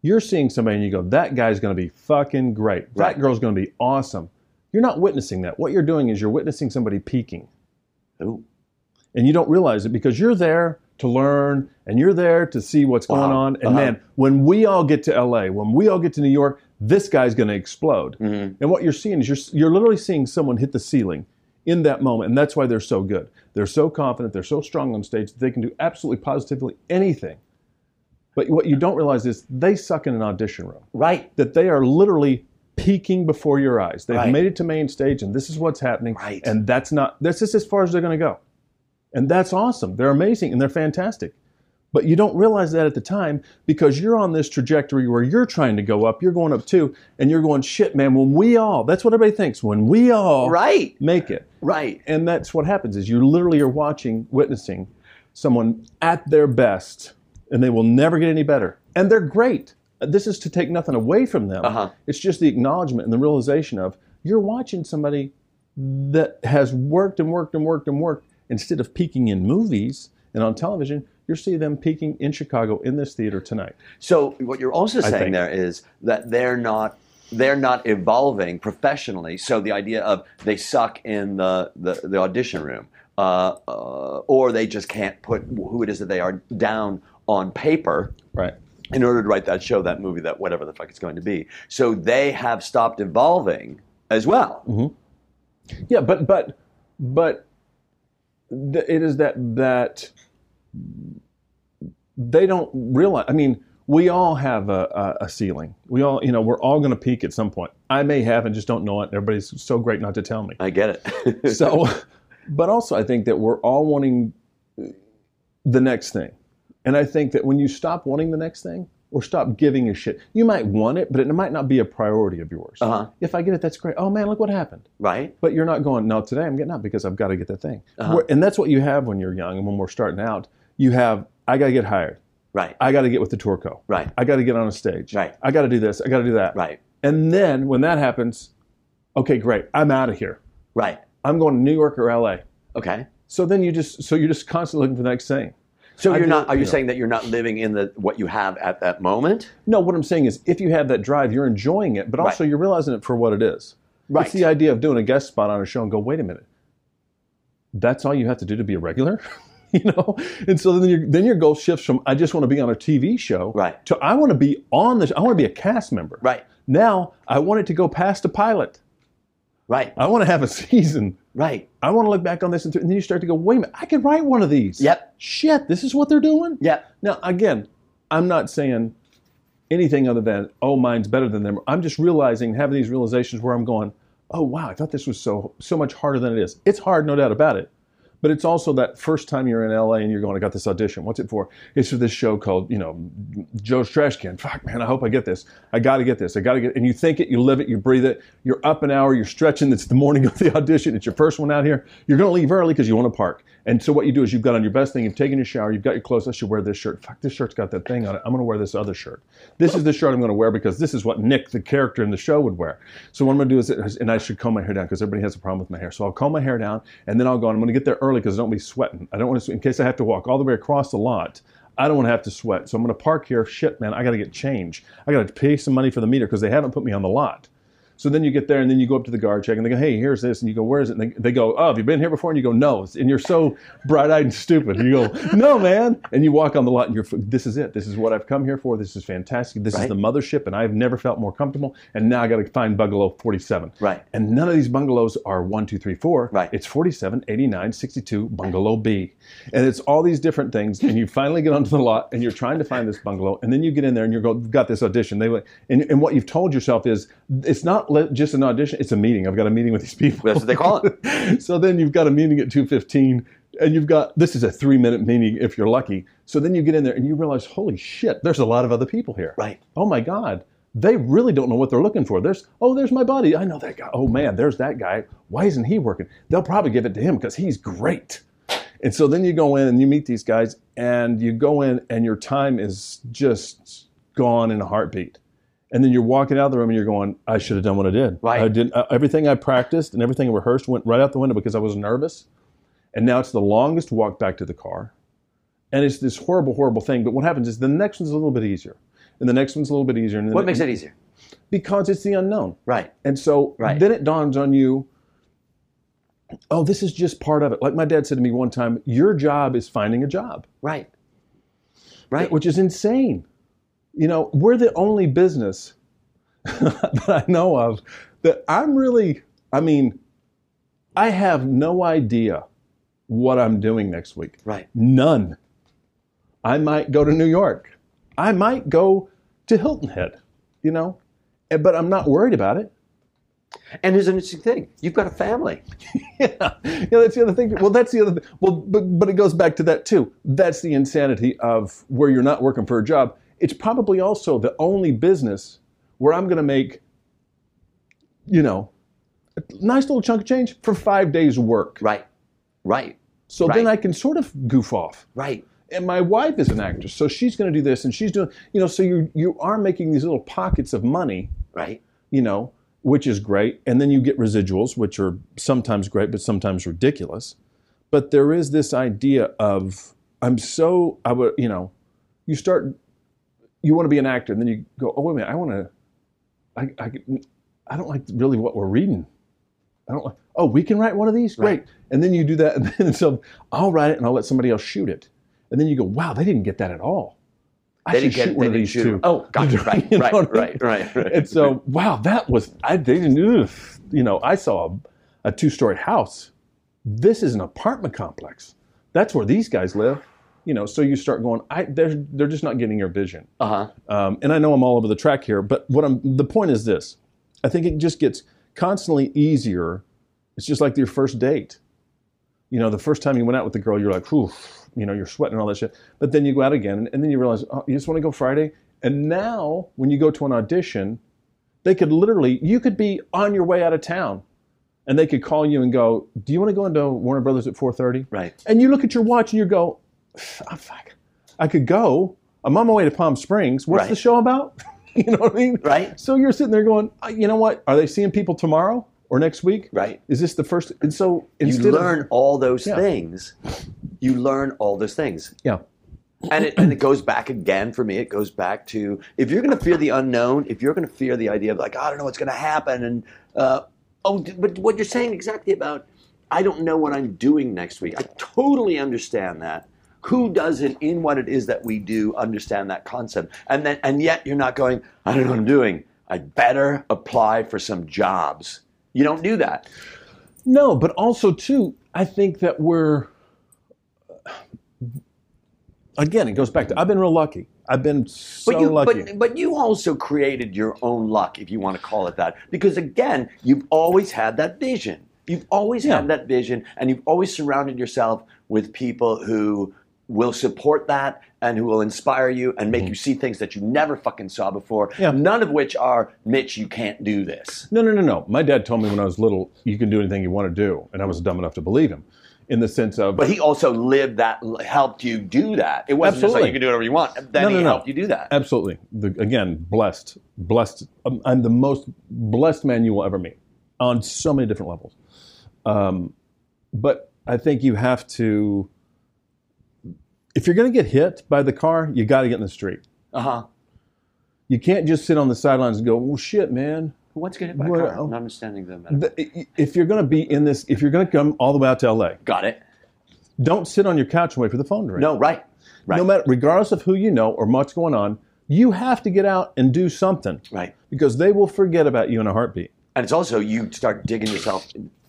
Speaker 3: You're seeing somebody and you go, that guy's going to be fucking great.
Speaker 2: Right.
Speaker 3: That girl's going to be awesome. You're not witnessing that. What you're doing is you're witnessing somebody peaking.
Speaker 2: Ooh.
Speaker 3: and you don't realize it because you're there to learn and you're there to see what's going on. And
Speaker 2: Uh-huh.
Speaker 3: man, when we all get to LA, when we all get to New York, this guy's going to explode.
Speaker 2: Mhm.
Speaker 3: And what you're seeing is you're you're literally seeing someone hit the ceiling in that moment, and that's why they're so good. They're so confident, they're so strong on stage that they can do absolutely positively anything. But what you don't realize is they suck in an audition room
Speaker 2: Right.
Speaker 3: that they are literally peaking before your eyes. They've
Speaker 2: Right.
Speaker 3: made it to main stage, and this is what's happening.
Speaker 2: Right.
Speaker 3: And that's not. This is as far as they're going to go, and that's awesome. They're amazing and they're fantastic. But you don't realize that at the time because you're on this trajectory where you're trying to go up. You're going up too, and you're going, shit, man. When we all, that's what everybody thinks. When we all
Speaker 2: Right.
Speaker 3: make it,
Speaker 2: Right.
Speaker 3: and that's what happens is you literally are watching, witnessing someone at their best, and they will never get any better. And they're great. This is to take nothing away from them.
Speaker 2: Uh-huh.
Speaker 3: It's just the acknowledgement and the realization of you're watching somebody that has worked and worked and worked and worked instead of peaking in movies and on television. You're seeing them peaking in Chicago in this theater tonight.
Speaker 2: So what you're also saying there is that they're not they're not evolving professionally. So the idea of they suck in the the, the audition room, uh, uh, or they just can't put who it is that they are down on paper.
Speaker 3: Right.
Speaker 2: in order to write that show, that movie, that whatever the fuck it's going to be. So they have stopped evolving as well.
Speaker 3: Mm-hmm. Yeah, but but but th- it is that that they don't realize. I mean, we all have a, a, ceiling. We all, you know, we're all going to peak at some point. I may have and just don't know it. Everybody's so great not to tell me.
Speaker 2: I get it.
Speaker 3: so, but also I think that we're all wanting the next thing, and I think that when you stop wanting the next thing or stop giving a shit, you might want it, but it might not be a priority of yours.
Speaker 2: Uh-huh.
Speaker 3: If I get it, that's great. Oh man, look what happened.
Speaker 2: right?
Speaker 3: But you're not going, no, today I'm getting up because I've got to get that thing.
Speaker 2: Uh-huh.
Speaker 3: And that's what you have when you're young and when we're starting out. You have, I got to get hired.
Speaker 2: Right.
Speaker 3: I got to get with the tour co.
Speaker 2: Right.
Speaker 3: I got to get on a stage.
Speaker 2: Right.
Speaker 3: I got to do this. I got to do that.
Speaker 2: Right.
Speaker 3: And then when that happens, okay, great. I'm out of here.
Speaker 2: Right.
Speaker 3: I'm going to New York or LA.
Speaker 2: Okay.
Speaker 3: So then you just, so you're just constantly looking for the next thing.
Speaker 2: So
Speaker 3: I
Speaker 2: you're not. Are you
Speaker 3: you know.
Speaker 2: saying that you're not living in the what you have at that moment?
Speaker 3: No, what I'm saying is if you have that drive, you're enjoying it, but also
Speaker 2: Right.
Speaker 3: you're realizing it for what it is.
Speaker 2: Right.
Speaker 3: It's the idea of doing a guest spot on a show and go, wait a minute, that's all you have to do to be a regular? you know? And so then, your then your goal shifts from I just want to be on a TV show
Speaker 2: Right.
Speaker 3: to I want to be on the I want to be a cast member.
Speaker 2: Right.
Speaker 3: Now I want it to go past a pilot.
Speaker 2: Right.
Speaker 3: I want to have a season.
Speaker 2: Right.
Speaker 3: I want to look back on this and, th- and then you start to go, wait a minute, I could write one of these.
Speaker 2: Yep.
Speaker 3: Shit, this is what they're doing?
Speaker 2: Yep.
Speaker 3: Now, again, I'm not saying anything other than, oh, mine's better than them. I'm just realizing, having these realizations where I'm going, oh, wow, I thought this was so so much harder than it is. It's hard, no doubt about it. But it's also that first time you're in LA and you're going, I got this audition. What's it for? It's for this show called, you know, Joe's Trash Can. Fuck, man, I hope I get this. I got to get this. I got to get. And you think it, you live it, you breathe it. You're up an hour, you're stretching. It's the morning of the audition. It's your first one out here. You're going to leave early because you want to park. And so what you do is you've got on your best thing. You've taken your shower. You've got your clothes. I should wear this shirt. Fuck, this shirt's got that thing on it. I'm going to wear this other shirt. This is the shirt I'm going to wear because this is what Nick, the character in the show, would wear. So what I'm going to do is, and I should comb my hair down because everybody has a problem with my hair. So I'll comb my hair down and then I'll go. And I'm going to get there early because I don't wanna be sweating. I don't want to, sweat, in case I have to walk all the way across the lot. I don't want to have to sweat. So I'm going to park here. Shit, man, I got to get change. I got to pay some money for the meter because they haven't put me on the lot. So then you get there and then you go up to the guard check and they go, hey, here's this. And you go, where is it? And they, they go, oh, have you been here before? And you go, no. And you're so bright eyed and stupid. And you go, no, man. And you walk on the lot and you're, this is it. This is what I've come here for. This is fantastic. This
Speaker 2: Right.
Speaker 3: is the mothership. And I've never felt more comfortable. And now I got to find bungalow 47.
Speaker 2: Right.
Speaker 3: And none of these bungalows are one, two, three, four.
Speaker 2: Right.
Speaker 3: It's 47, 89, 62, bungalow B. And it's all these different things. And you finally get onto the lot and you're trying to find this bungalow. And then you get in there and you're go, got this audition. They and, and what you've told yourself is it's not le- just an audition, it's a meeting. I've got a meeting with these people.
Speaker 2: That's what they call it.
Speaker 3: so then you've got a meeting at 2.15 and you've got, this is a three minute meeting if you're lucky. So then you get in there and you realize, holy shit, there's a lot of other people here.
Speaker 2: Right.
Speaker 3: Oh my God. They really don't know what they're looking for. There's, oh, there's my buddy. I know that guy. Oh man, there's that guy. Why isn't he working? They'll probably give it to him because he's great. And so then you go in and you meet these guys and you go in and your time is just gone in a heartbeat. And then you're walking out of the room and you're going, I should have done what I did.
Speaker 2: Right.
Speaker 3: I did uh, everything I practiced and everything I rehearsed went right out the window because I was nervous. And now it's the longest walk back to the car. And it's this horrible, horrible thing. But what happens is the next one's a little bit easier. And the next one's a little bit easier. And then
Speaker 2: What makes it easier?
Speaker 3: Because it's the unknown.
Speaker 2: Right.
Speaker 3: And so
Speaker 2: Right.
Speaker 3: then it dawns on you, oh, this is just part of it. Like my dad said to me one time, your job is finding a job,
Speaker 2: Right. Right.
Speaker 3: which is insane. You know, we're the only business that I know of that I'm really, I mean, I have no idea what I'm doing next week.
Speaker 2: Right.
Speaker 3: None. I might go to New York. I might go to Hilton Head, you know, Eh, but I'm not worried about it.
Speaker 2: And here's an interesting thing. You've got a family.
Speaker 3: yeah, yeah, that's the other thing. Well, that's the other. Thing. Well, but but it goes back to that too. That's the insanity of where you're not working for a job. It's probably also the only business where I'm going to make, you know, a nice little chunk of change for five days work.
Speaker 2: Right. Right.
Speaker 3: So then I can sort of goof off.
Speaker 2: Right.
Speaker 3: And my wife is an actress, so she's going to do this, and she's doing, you know, so you you are making these little pockets of money
Speaker 2: Right.
Speaker 3: you know, which is great. And then you get residuals, which are sometimes great, but sometimes ridiculous. But there is this idea of, I'm so, I would, you know, you start, you want to be an actor, and then you go, oh, wait a minute, I want to, I, I, I don't like really what we're reading. I don't like, oh, we can write one of these? Great.
Speaker 2: Right.
Speaker 3: And then you do that, and then so I'll write it and I'll let somebody else shoot it. And then you go, wow, they didn't get that at all. I
Speaker 2: They
Speaker 3: should
Speaker 2: didn't get-
Speaker 3: shoot one of these
Speaker 2: shoot
Speaker 3: too.
Speaker 2: Oh, gotcha. Right,
Speaker 3: You know
Speaker 2: right,
Speaker 3: I mean?
Speaker 2: right, right, right.
Speaker 3: And so, wow, that was I they didn't. You know, I saw a, a two-story house. This is an apartment complex. That's where these guys live. You know, so you start going. I they're they're just not getting your vision.
Speaker 2: Uh huh.
Speaker 3: Um, and I know I'm all over the track here, but what I'm the point is this: I think it just gets constantly easier. It's just like your first date. You know, the first time you went out with the girl, you're like, "Whew," you know, you're sweating and all that shit. But then you go out again, and, and then you realize, oh, you just want to go Friday. And now, when you go to an audition, they could literally, you could be on your way out of town, and they could call you and go, "Do you want to go into Warner Brothers at 4:30?"
Speaker 2: Right.
Speaker 3: And you look at your watch and you go, "Ah, fuck, I could go. I'm on my way to Palm Springs. What's
Speaker 2: Right.
Speaker 3: the show about? you know what I mean?
Speaker 2: Right.
Speaker 3: So you're sitting there going, "Uh, you know what? Are they seeing people tomorrow or next week?
Speaker 2: Right.
Speaker 3: Is this the first? And so
Speaker 2: You learn
Speaker 3: of,
Speaker 2: all those
Speaker 3: Yeah.
Speaker 2: things. You learn all those things.
Speaker 3: yeah,
Speaker 2: and it, and it goes back again for me. It goes back to if you're going to fear the unknown, if you're going to fear the idea of like I don't know what's going to happen, and uh, oh, but what you're saying exactly about I don't know what I'm doing next week. I totally understand that. Who doesn't, in what it is that we do, understand that concept? And then, and yet, you're not going. I don't know what I'm doing. I better apply for some jobs. You don't do that.
Speaker 3: no, but also too, I think that we're again. It goes back to I've been real lucky. I've been so
Speaker 2: But you,
Speaker 3: lucky.
Speaker 2: but, but you also created your own luck, if you want to call it that, because again, you've always had that vision. You've always
Speaker 3: Yeah.
Speaker 2: had that vision, and you've always surrounded yourself with people who will support that and who will inspire you and make you see things that you never fucking saw before.
Speaker 3: Yeah.
Speaker 2: None of which are, Mitch, you can't do this.
Speaker 3: No, no, no, no. My dad told me when I was little, you can do anything you want to do, and I was dumb enough to believe him, in the sense of.
Speaker 2: But he also lived that, helped you do that. It wasn't just
Speaker 3: Absolutely.
Speaker 2: like you can do whatever you want. Then
Speaker 3: No,
Speaker 2: he
Speaker 3: no, no.
Speaker 2: helped you do that.
Speaker 3: Absolutely. The, again, blessed, blessed. I'm, I'm the most blessed man you will ever meet on so many different levels. Um, but I think you have to, if you're going to get hit by the car, you got to get in the street.
Speaker 2: Uh huh.
Speaker 3: You can't just sit on the sidelines and go, "Well, shit, man."
Speaker 2: What's getting hit by a car? I'm not understanding the metaphor.
Speaker 3: The- If you're going to be in this, if you're going to come all the way out to LA,
Speaker 2: Got it.
Speaker 3: don't sit on your couch and wait for the phone to ring.
Speaker 2: No, right. Right.
Speaker 3: No matter, regardless of who you know or what's going on, you have to get out and do something
Speaker 2: Right.
Speaker 3: because they will forget about you in a heartbeat.
Speaker 2: And it's also you start digging yourself,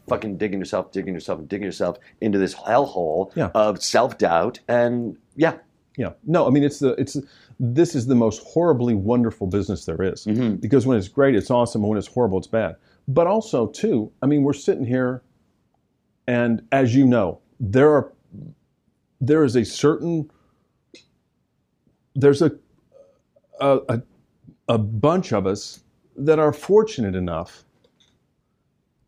Speaker 2: fucking digging yourself, digging yourself, and digging yourself into this hellhole
Speaker 3: Yeah.
Speaker 2: of self doubt. And yeah,
Speaker 3: Yeah. No, I mean it's the it's this is the most horribly wonderful business there is. Mm-hmm. because when it's great, it's awesome, and when it's horrible, it's bad. But also too, I mean, we're sitting here, and as you know, there are there is a certain there's a a, a, a bunch of us that are fortunate enough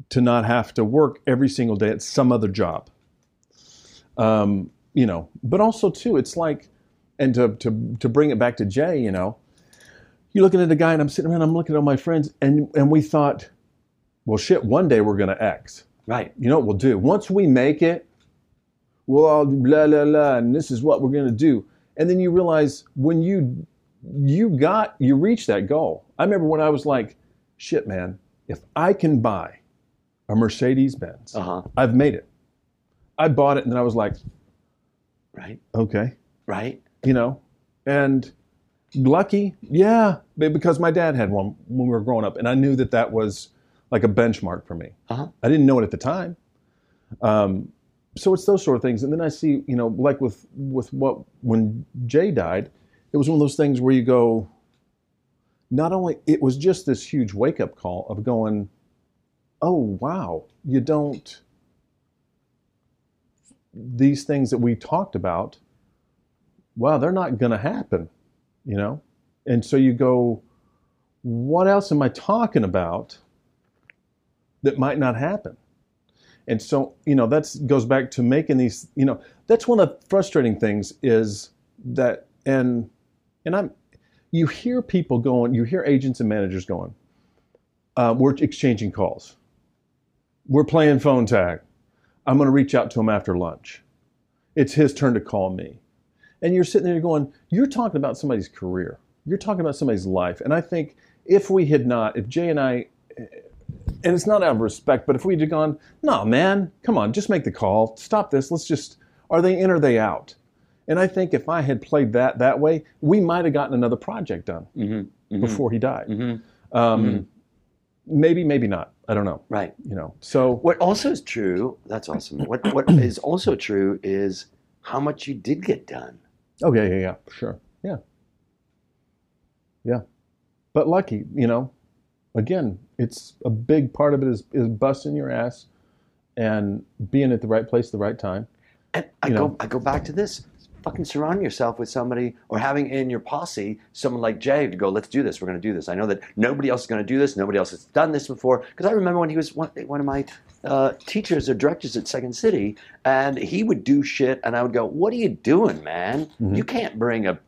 Speaker 3: to not have to work every single day at some other job. Um, you know, but also too, it's like, and to, to, to bring it back to Jay, you know, you're looking at a guy and I'm sitting around, I'm looking at all my friends and, and we thought, well, shit, one day we're going to X.
Speaker 2: right.
Speaker 3: You know what we'll do? Once we make it, we'll all do blah, blah, blah, and this is what we're going to do. And then you realize when you, you got, you reach that goal. I remember when I was like, shit, man, if I can buy a Mercedes Benz,
Speaker 2: Uh huh.
Speaker 3: I've made it. I bought it and then I was like,
Speaker 2: Right.
Speaker 3: okay,
Speaker 2: Right.
Speaker 3: you know, and lucky, yeah, because my dad had one when we were growing up, and I knew that that was like a benchmark for me.
Speaker 2: Uh-huh.
Speaker 3: I didn't know it at the time. Um, so it's those sort of things, and then I see, you know, like with with what when Jay died, it was one of those things where you go. Not only it was just this huge wake up call of going, oh wow, you don't. These things that we talked about, wow, they're not going to happen, you know? And so you go, what else am I talking about that might not happen? And so, you know, that goes back to making these, you know, that's one of the frustrating things is that and and I'm you hear people going, you hear agents and managers going, uh, we're exchanging calls. We're playing phone tag. I'm going to reach out to him after lunch. It's his turn to call me. And you're sitting there going, you're talking about somebody's career. You're talking about somebody's life. And I think if we had not, if Jay and I, and it's not out of respect, but if we'd have gone, no, man, come on, just make the call. Stop this. Let's just, are they in or are they out? And I think if I had played that that way, we might have gotten another project done
Speaker 2: Mm-hmm.
Speaker 3: before he died.
Speaker 2: Mm-hmm.
Speaker 3: Um, Maybe, maybe not. I don't know.
Speaker 2: Right.
Speaker 3: You know. So
Speaker 2: What also is true, that's awesome. What what is also true is how much you did get done.
Speaker 3: Oh yeah, yeah, yeah, sure, yeah, yeah. But lucky, you know. Again, it's a big part of it is is busting your ass and being at the right place, at the right time.
Speaker 2: And I
Speaker 3: You
Speaker 2: go
Speaker 3: know.
Speaker 2: I go back to this. Fucking surround yourself with somebody or having in your posse someone like Jay to go, let's do this. We're going to do this. I know that nobody else is going to do this. Nobody else has done this before. Because I remember when he was one, one of my uh, teachers or directors at Second City, and he would do shit, and I would go, what are you doing, man?
Speaker 3: Mm-hmm.
Speaker 2: You can't bring a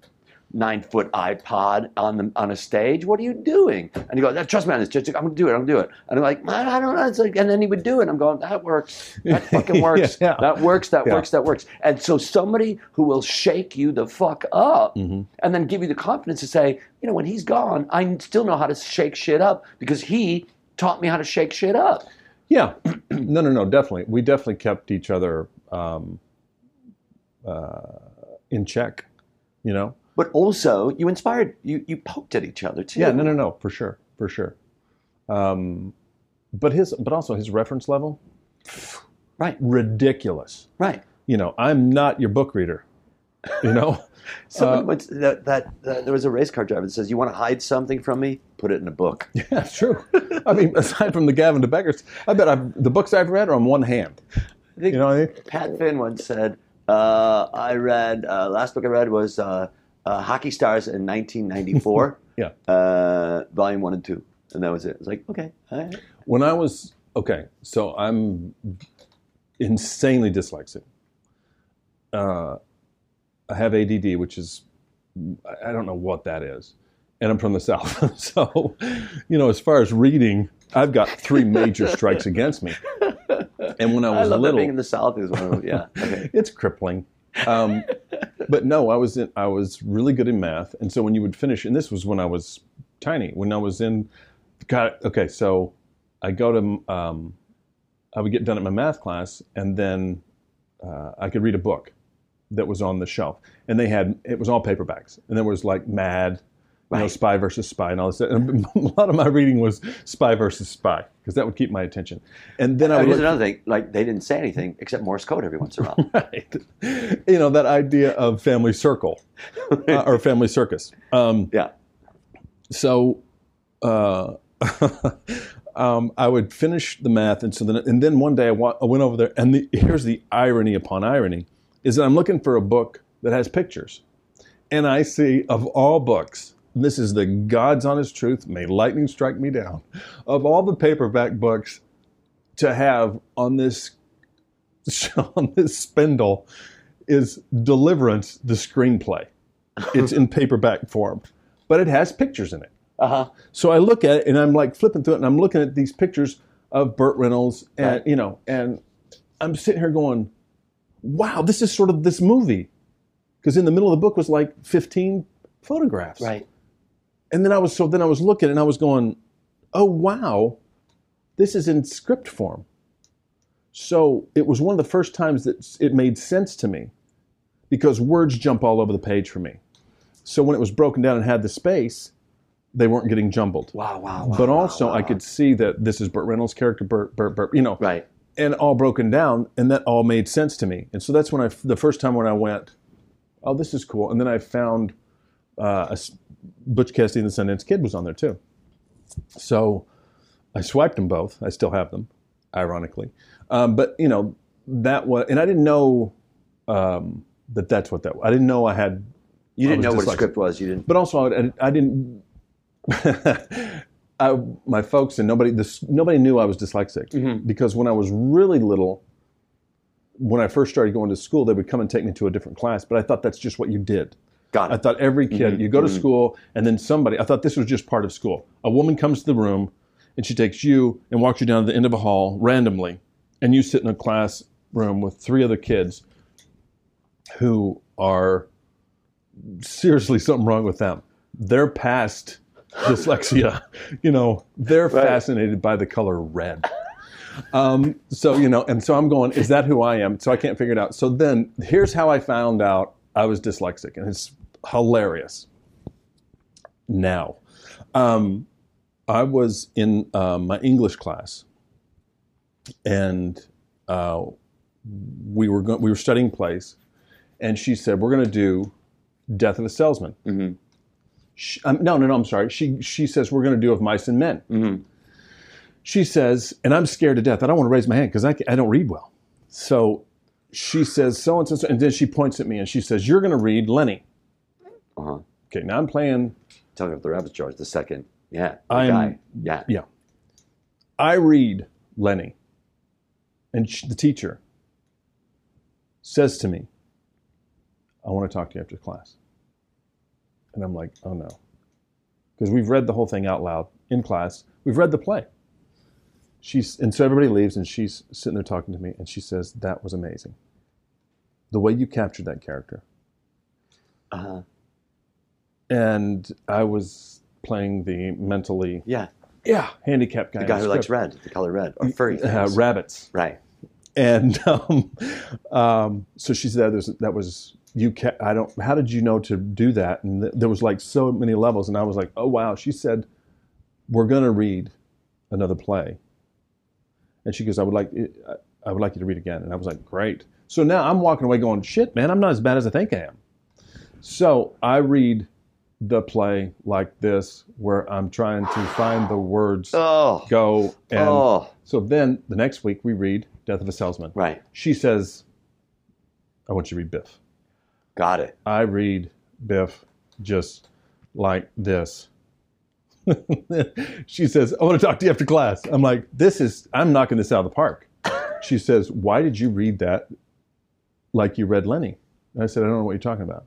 Speaker 2: nine foot iPod on the on a stage. What are you doing? And he goes, trust me on this. Just, I'm going to do it. I'm going to do it. And I'm like, man, I don't know. It's like, and then he would do it. I'm going, that works. That fucking works.
Speaker 3: Yeah.
Speaker 2: That works. That
Speaker 3: Yeah.
Speaker 2: works. That works. And so somebody who will shake you the fuck up
Speaker 3: Mm-hmm.
Speaker 2: and then give you the confidence to say, you know, when he's gone, I still know how to shake shit up because he taught me how to shake shit up.
Speaker 3: Yeah, no, no, no, definitely. We definitely kept each other um, uh, in check. You know.
Speaker 2: But also, you inspired, you you poked at each other too.
Speaker 3: Yeah, no, no, no, for sure, for sure. Um, but his, but also his reference level,
Speaker 2: Right,
Speaker 3: ridiculous.
Speaker 2: right.
Speaker 3: You know, I'm not your book reader. You know.
Speaker 2: Someone
Speaker 3: Uh,
Speaker 2: once, that, that, that there was a race car driver that says, "You want to hide something from me? Put it in a book."
Speaker 3: Yeah, true. I mean, aside from the Gavin de Beckers, I bet I've, the books I've read are on one hand.
Speaker 2: I think
Speaker 3: You know what I mean?
Speaker 2: Pat Finn once said, uh, "I read uh, last book I read was uh, Hockey Stars in 1994,
Speaker 3: Yeah.
Speaker 2: uh, volume one and two, and that was it." It's like, okay, right.
Speaker 3: When I was okay, so I'm insanely dyslexic. Uh, I have ADD, which is I- I don't know what that is, and I'm from the South, so you know, as far as reading, I've got three major strikes against me. And when I
Speaker 2: I
Speaker 3: was
Speaker 2: love
Speaker 3: little,
Speaker 2: being in the South is one of them. Yeah, okay.
Speaker 3: it's crippling. Um, but no, I was in, I was really good in math, and so when you would finish, and this was when I was tiny, when I was in, okay, so I go to, um, I would get done at my math class, and then uh, I could read a book that was on the shelf, and they had it was all paperbacks, and there was like Mad. You know, spy versus spy, and all this. And a lot of my reading was spy versus spy because that would keep my attention. And then I would
Speaker 2: here's
Speaker 3: look-
Speaker 2: another thing. Like they didn't say anything except Morse code every once in a while.
Speaker 3: right. You know that idea of family circle uh, or family circus. Um,
Speaker 2: yeah.
Speaker 3: so uh, um, I would finish the math, and so then and then one day I, wa- I went over there, and the, here's the irony upon irony: is that I'm looking for a book that has pictures, and I see of all books. This is the God's honest truth. May lightning strike me down. Of all the paperback books to have on this on this spindle is Deliverance, the screenplay. It's in paperback form, but it has pictures in it.
Speaker 2: Uh huh.
Speaker 3: So I look at it and I'm like flipping through it and I'm looking at these pictures of Burt Reynolds and
Speaker 2: Right.
Speaker 3: you know, and I'm sitting here going, "Wow, this is sort of this movie." Because in the middle of the book was like 15 photographs.
Speaker 2: Right.
Speaker 3: And then I was so then I was looking and I was going, "Oh wow, this is in script form." So it was one of the first times that it made sense to me because words jump all over the page for me. So when it was broken down and had the space, they weren't getting jumbled.
Speaker 2: Wow. Wow. wow
Speaker 3: but
Speaker 2: wow,
Speaker 3: also, I could see that this is Burt Reynolds' character, Burt, Burt, Burt, you know,
Speaker 2: Right.
Speaker 3: and all broken down, and that all made sense to me. And so that's when I, the first time when I went, oh, this is cool. And then I found uh, a Butch Cassidy and the Sundance Kid was on there too. So I swiped them both. I still have them, ironically. Um, but you know that was, and I didn't know um, that that's what that. Was. I didn't know I had.
Speaker 2: You didn't know what a
Speaker 3: dyslexic.
Speaker 2: script was. You didn't.
Speaker 3: But also, I, I didn't. I, my folks and nobody this nobody knew I was dyslexic
Speaker 2: Mhm.
Speaker 3: because when I was really little, when I first started going to school, they would come and take me to a different class. But I thought that's just what you did.
Speaker 2: Got
Speaker 3: I thought every kid,
Speaker 2: Mhm,
Speaker 3: you go to
Speaker 2: mhm.
Speaker 3: school, and then somebody, I thought this was just part of school. A woman comes to the room, and she takes you and walks you down to the end of a hall randomly, and you sit in a classroom with three other kids who are seriously something wrong with them. They're past dyslexia. You know, they're
Speaker 2: Right.
Speaker 3: fascinated by the color red. Um, so you know, and so I'm going, is that who I am? So I can't figure it out. So then here's how I found out I was dyslexic, and it's hilarious. Now, um, I was in uh, my English class, and uh, we were go- we were studying plays, and she said we're going to do Death of a Salesman.
Speaker 2: Mhm.
Speaker 3: She, um, no, no, no. I'm sorry. She she says we're going to do of Mice and Men.
Speaker 2: Mhm.
Speaker 3: She says, and I'm scared to death. I don't want to raise my hand because I, I don't read well. So she says so and so, and then she points at me and she says, "You're going to read Lennie."
Speaker 2: Uh-huh.
Speaker 3: Okay, now I'm playing.
Speaker 2: Talking about the Rabbit charge, the second. Yeah.
Speaker 3: I'm-
Speaker 2: guy. Yeah.
Speaker 3: Yeah, I read Lennie, and sh- the teacher says to me, "I want to talk to you after class." And I'm like, "Oh no," because we've read the whole thing out loud in class. We've read the play. She's and so everybody leaves, and she's sitting there talking to me, and she says, "That was amazing. The way you captured that character."
Speaker 2: Uh-huh.
Speaker 3: And I was playing the mentally,
Speaker 2: Yeah.
Speaker 3: yeah, handicapped guy.
Speaker 2: The guy who likes red, the color red, or furry
Speaker 3: uh, rabbits.
Speaker 2: right.
Speaker 3: And um, um, so she said, "There's that was you. Ca- I don't. How did you know to do that?" And th- there was like so many levels, and I was like, "Oh wow!" She said, "We're gonna read another play," and she goes, "I would like I would like you to read again." And I was like, "Great." So now I'm walking away going, "Shit, man, I'm not as bad as I think I am." So I read the play like this, where I'm trying to find the words,
Speaker 2: Oh.
Speaker 3: go, and
Speaker 2: oh.
Speaker 3: so then the next week we read Death of a Salesman.
Speaker 2: Right.
Speaker 3: She says, I want you to read Biff.
Speaker 2: Got it.
Speaker 3: I read Biff just like this. she says, I want to talk to you after class. I'm like, this is, I'm knocking this out of the park. She says, Why did you read that like you read Lennie? And I said, I don't know what you're talking about.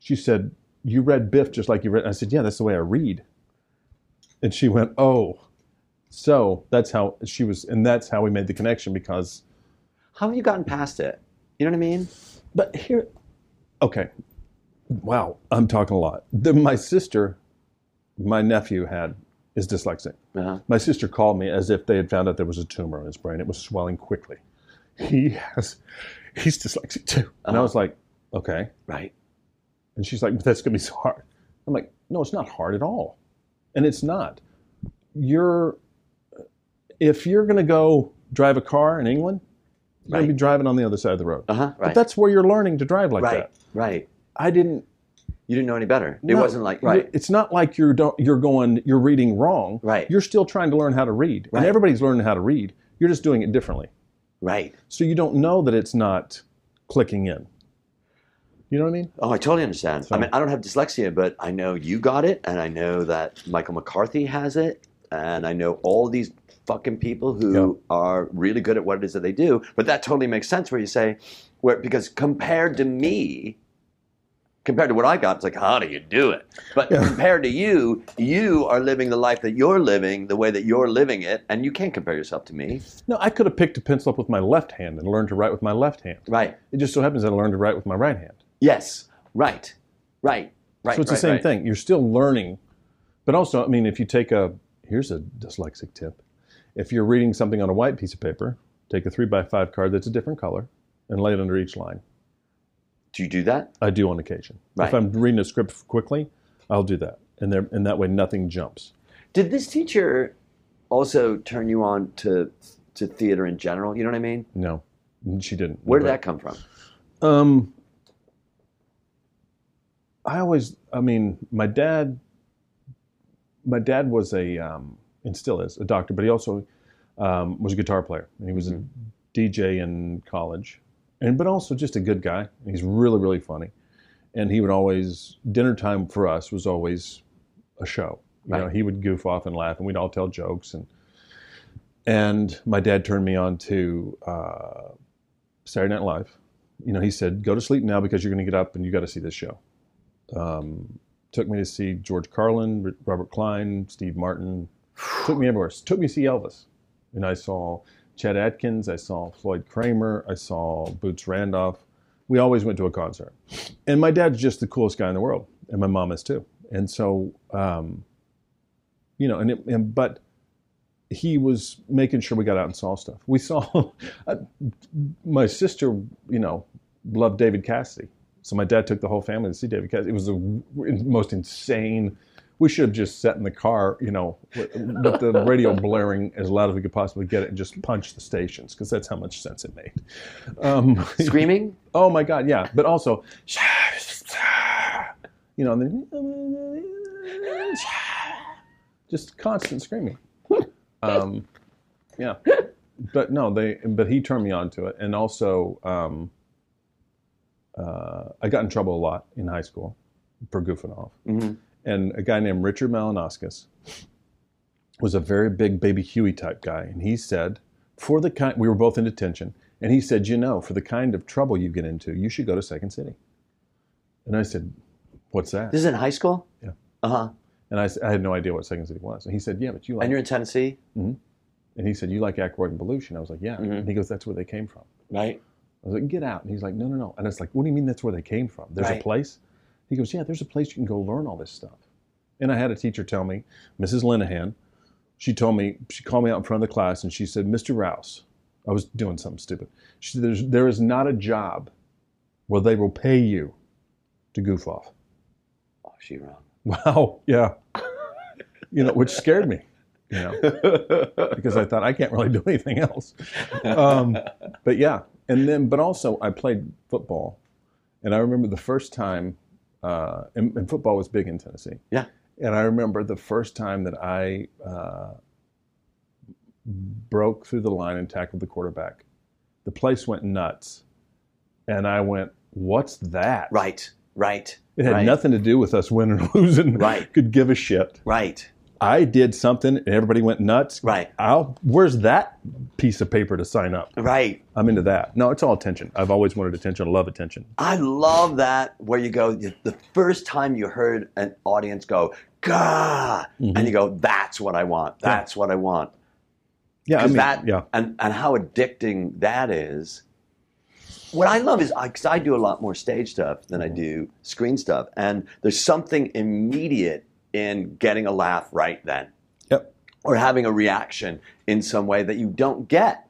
Speaker 3: She said, You read Biff just like you read. I said, Yeah, that's the way I read. And she went, Oh. So that's how she was, and that's how we made the connection because
Speaker 2: How have you gotten past it? You know what I mean?
Speaker 3: But here, okay. Wow, I'm talking a lot. The, my sister, my nephew had is dyslexic.
Speaker 2: Uh-huh.
Speaker 3: My sister called me as if they had found out there was a tumor in his brain. It was swelling quickly. He has, he's dyslexic too. And I
Speaker 2: Uh-huh.
Speaker 3: was like, okay.
Speaker 2: Right.
Speaker 3: And she's like, but that's gonna be so hard. I'm like, no, it's not hard at all. And it's not. You're, if you're gonna go drive a car in England, you're gonna be driving on the other side of the road.
Speaker 2: Uh-huh.
Speaker 3: But that's where you're learning to drive like
Speaker 2: right.
Speaker 3: that.
Speaker 2: Right.
Speaker 3: I didn't.
Speaker 2: You didn't know any better. It
Speaker 3: no,
Speaker 2: wasn't like right.
Speaker 3: It's not like you're don't, you're going you're reading wrong.
Speaker 2: Right.
Speaker 3: You're still trying to learn how to read,
Speaker 2: Right.
Speaker 3: and everybody's learning how to read. You're just doing it differently,
Speaker 2: Right.
Speaker 3: so you don't know that it's not clicking in. You know what I mean?
Speaker 2: Oh, I totally understand.
Speaker 3: So-
Speaker 2: I mean, I don't have dyslexia, but I know you got it, and I know that Michael McCarthy has it, and I know all these fucking people who are really good at what it is that they do. But that totally makes sense where you say, where because compared to me, compared to what I got, it's like, how do you do it? But
Speaker 3: Yeah.
Speaker 2: compared to you, you are living the life that you're living the way that you're living it, and you can't compare yourself to me.
Speaker 3: No, I could have picked a pencil up with my left hand and learned to write with my left hand.
Speaker 2: Right.
Speaker 3: It just so happens that I learned to write with my right hand.
Speaker 2: Yes. Right. Right. Right.
Speaker 3: so it's
Speaker 2: right,
Speaker 3: the same
Speaker 2: right.
Speaker 3: thing. You're still learning, but also, I mean, if you take a here's a dyslexic tip: if you're reading something on a white piece of paper, take a three by five card that's a different color and lay it under each line.
Speaker 2: Do you do that?
Speaker 3: I do on occasion.
Speaker 2: Right.
Speaker 3: If I'm reading a script quickly, I'll do that, and there, and that way nothing jumps.
Speaker 2: Did this teacher also turn you on to to theater in general? You know what I mean?
Speaker 3: No, she didn't.
Speaker 2: Where did
Speaker 3: But,
Speaker 2: that come from?
Speaker 3: Um, I always, I mean, my dad, my dad was a, um, and still is a doctor, but he also um, was a guitar player, and he was a DJ in college, and but also just a good guy. He's really, really funny, and he would always dinner time for us was always a show. You know, he would goof off and laugh, and we'd all tell jokes, and and my dad turned me on to uh, Saturday Night Live. You know, he said, "Go to sleep now because you're going to get up and you got to see this show." Um, took me to see George Carlin, Robert Klein, Steve Martin. Took me everywhere. Took me to see Elvis, and I saw Chet Atkins. I saw Floyd Cramer. I saw Boots Randolph. We always went to a concert, and my dad's just the coolest guy in the world, and my mom is too. And so, um, you know, and, it, and but he was making sure we got out and saw stuff. We saw uh, my sister, you know, loved David Cassidy. So my dad took the whole family to see David Cassidy. It was the most insane. We should have just sat in the car, you know, with, with the radio blaring as loud as we could possibly get it, and just punched the stations because that's how much sense it made. Um,
Speaker 2: Screaming?
Speaker 3: Oh my God, yeah. But also, you know, and then just constant screaming. Um, yeah, but no, they. But he turned me on to it, and also, um, uh, I got in trouble a lot in high school for goofing off.
Speaker 2: Mhm.
Speaker 3: And a guy named Richard Malinauskas was a very big Baby Huey type guy, and he said, for the kind, we were both in detention, and he said, you know, for the kind of trouble you get into, you should go to Second City. And I said, what's that?
Speaker 2: This is in high school?
Speaker 3: Yeah.
Speaker 2: Uh huh.
Speaker 3: And I had no idea what Second City was. And he said, yeah, but you like.
Speaker 2: And you're in Tennessee, Mm-hmm.
Speaker 3: and he said, you like Aykroyd and Belushi? And I was like, yeah.
Speaker 2: Mhm.
Speaker 3: And he goes, that's where they came from.
Speaker 2: right?
Speaker 3: I was like, get out. And he's like, no, no, no. And it's like, what do you mean that's where they came from? There's
Speaker 2: Right.
Speaker 3: a place? He goes, yeah, there's a place you can go learn all this stuff. And I had a teacher tell me, Mrs. Linehan, she told me, she called me out in front of the class and she said, Mr. Rouse, I was doing something stupid. She said, There's, there is not a job where they will pay you to goof off.
Speaker 2: Oh, she wrong.
Speaker 3: Wow, yeah. you know, which scared me, you know, because I thought I can't really do anything else. Um, but yeah, and then, but also I played football, and I remember the first time, uh, and, and football was big in Tennessee.
Speaker 2: Yeah.
Speaker 3: And I remember the first time that I uh, broke through the line and tackled the quarterback. The place went nuts, and I went, "What's that?"
Speaker 2: Right, right,
Speaker 3: It had
Speaker 2: right.
Speaker 3: nothing to do with us winning or losing.
Speaker 2: Right.
Speaker 3: Could give a shit.
Speaker 2: right,
Speaker 3: I did something and everybody went nuts.
Speaker 2: right,
Speaker 3: I'll, where's that piece of paper to sign up?
Speaker 2: right.
Speaker 3: I'm into that. No, it's all attention. I've always wanted attention. I love attention.
Speaker 2: I love that where you go, the first time you heard an audience go, Gah!
Speaker 3: Mhm.
Speaker 2: and you go, that's what I want. That's what I want.
Speaker 3: Yeah, I mean,
Speaker 2: that,
Speaker 3: yeah.
Speaker 2: and, and how addicting that is. What I love is, because I do a lot more stage stuff than I do screen stuff. And there's something immediate in getting a laugh right then.
Speaker 3: Yep.
Speaker 2: Or having a reaction in some way that you don't get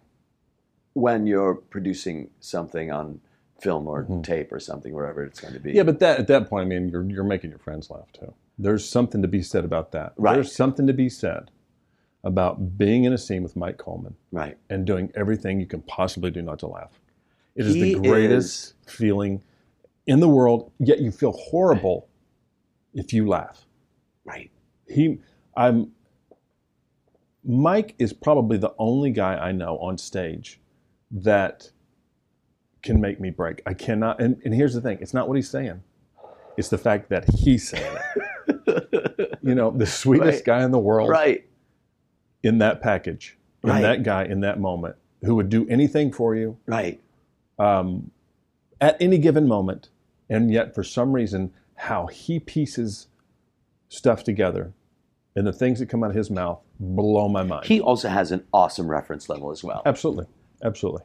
Speaker 2: when you're producing something on film or
Speaker 3: Mhm.
Speaker 2: tape or something, wherever it's going to be.
Speaker 3: Yeah, but that at that point, I mean, you're you're making your friends laugh too. There's something to be said about that.
Speaker 2: Right.
Speaker 3: There's something to be said about being in a scene with Mike Coleman
Speaker 2: right.
Speaker 3: and doing everything you can possibly do not to laugh. It is
Speaker 2: He
Speaker 3: the greatest feeling in the world. Yet you feel horrible if you laugh.
Speaker 2: Right.
Speaker 3: he i'm mike is probably the only guy i know on stage that can make me break i cannot and, and here's the thing it's not what he's saying it's the fact that he's saying it you know the sweetest
Speaker 2: Right.
Speaker 3: guy in the world
Speaker 2: Right.
Speaker 3: in that package in
Speaker 2: Right.
Speaker 3: that guy in that moment who would do anything for you
Speaker 2: Right.
Speaker 3: um, at any given moment, and yet for some reason, how he pieces stuff together and the things that come out of his mouth blow my mind.
Speaker 2: He also has an awesome reference level as well.
Speaker 3: absolutely, absolutely,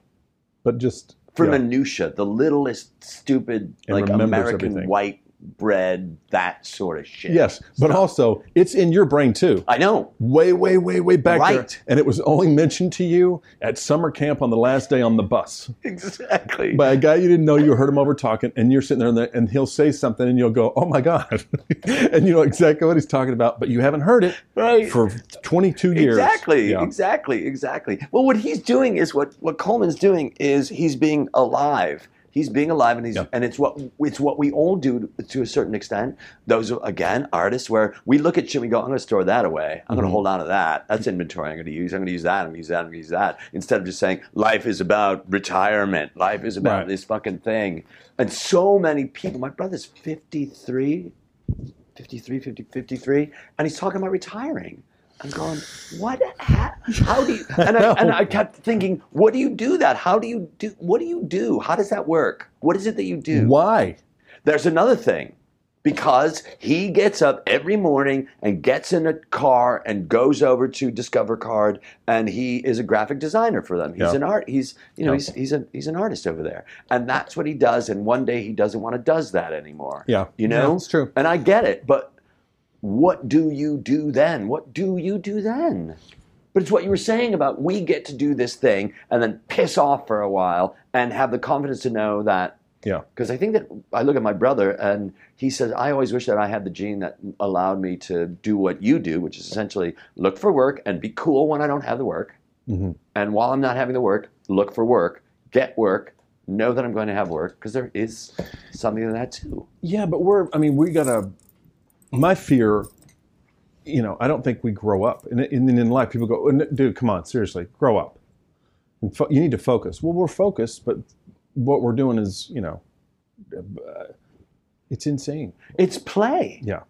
Speaker 3: but just
Speaker 2: for
Speaker 3: yeah,
Speaker 2: minutia, the littlest stupid
Speaker 3: And
Speaker 2: like American
Speaker 3: everything.
Speaker 2: white bread, that sort of shit.
Speaker 3: yes, but also it's in your brain too.
Speaker 2: I know.
Speaker 3: Way, way, way, way back there,
Speaker 2: Right.
Speaker 3: and it was only mentioned to you at summer camp on the last day on the bus
Speaker 2: Exactly.
Speaker 3: by a guy you didn't know. You heard him over talking, and you're sitting there, and, the, and he'll say something, and you'll go, "Oh my god," and you know exactly what he's talking about, but you haven't heard it
Speaker 2: right.
Speaker 3: for 22 years.
Speaker 2: Exactly,
Speaker 3: Yeah.
Speaker 2: exactly, exactly. Well, what he's doing is what what Coleman's doing is he's being alive. He's being alive, and he's
Speaker 3: Yeah.
Speaker 2: and it's what it's what we all do to, to a certain extent. Those again artists where we look at shit, and we go, "I'm going to store that away. I'm going
Speaker 3: Mhm.
Speaker 2: to hold on to that. That's inventory. I'm going to use. I'm going to use that. I'm going to use that. I'm going to use that." Instead of just saying, "Life is about retirement. Life is about
Speaker 3: Right.
Speaker 2: this fucking thing." And so many people. My brother's 53. 53, 50, 53, and he's talking about retiring. I'm going, what? Ha- how do you? And I, and I kept thinking, what do you do that? How do you do? What do you do? How does that work? What is it that you do?
Speaker 3: Why?
Speaker 2: There's another thing, because he gets up every morning and gets in a car and goes over to Discover Card, and he is a graphic designer for them. He's
Speaker 3: Yeah.
Speaker 2: an art. He's you know
Speaker 3: Yeah.
Speaker 2: he's he's a he's an artist over there, and that's what he does. And one day he doesn't want to does that anymore.
Speaker 3: Yeah.
Speaker 2: You know?
Speaker 3: Yeah, it's true.
Speaker 2: And I get it, but what do you do then? What do you do then? But it's what you were saying about we get to do this thing and then piss off for a while and have the confidence to know that
Speaker 3: Yeah.
Speaker 2: Because I think that I look at my brother and he says, I always wish that I had the gene that allowed me to do what you do, which is essentially look for work and be cool when I don't have the work.
Speaker 3: Mhm.
Speaker 2: And while I'm not having the work, look for work, get work, know that I'm going to have work, because there is something to that too.
Speaker 3: Yeah, but we're, I mean, we got to, my fear, you know, I don't think we grow up. And in, in, life, people go, "Oh, dude, come on, seriously, grow up. And fo- you need to focus. Well, we're focused, but what we're doing is, you know, uh, it's insane.
Speaker 2: It's play.
Speaker 3: Yeah.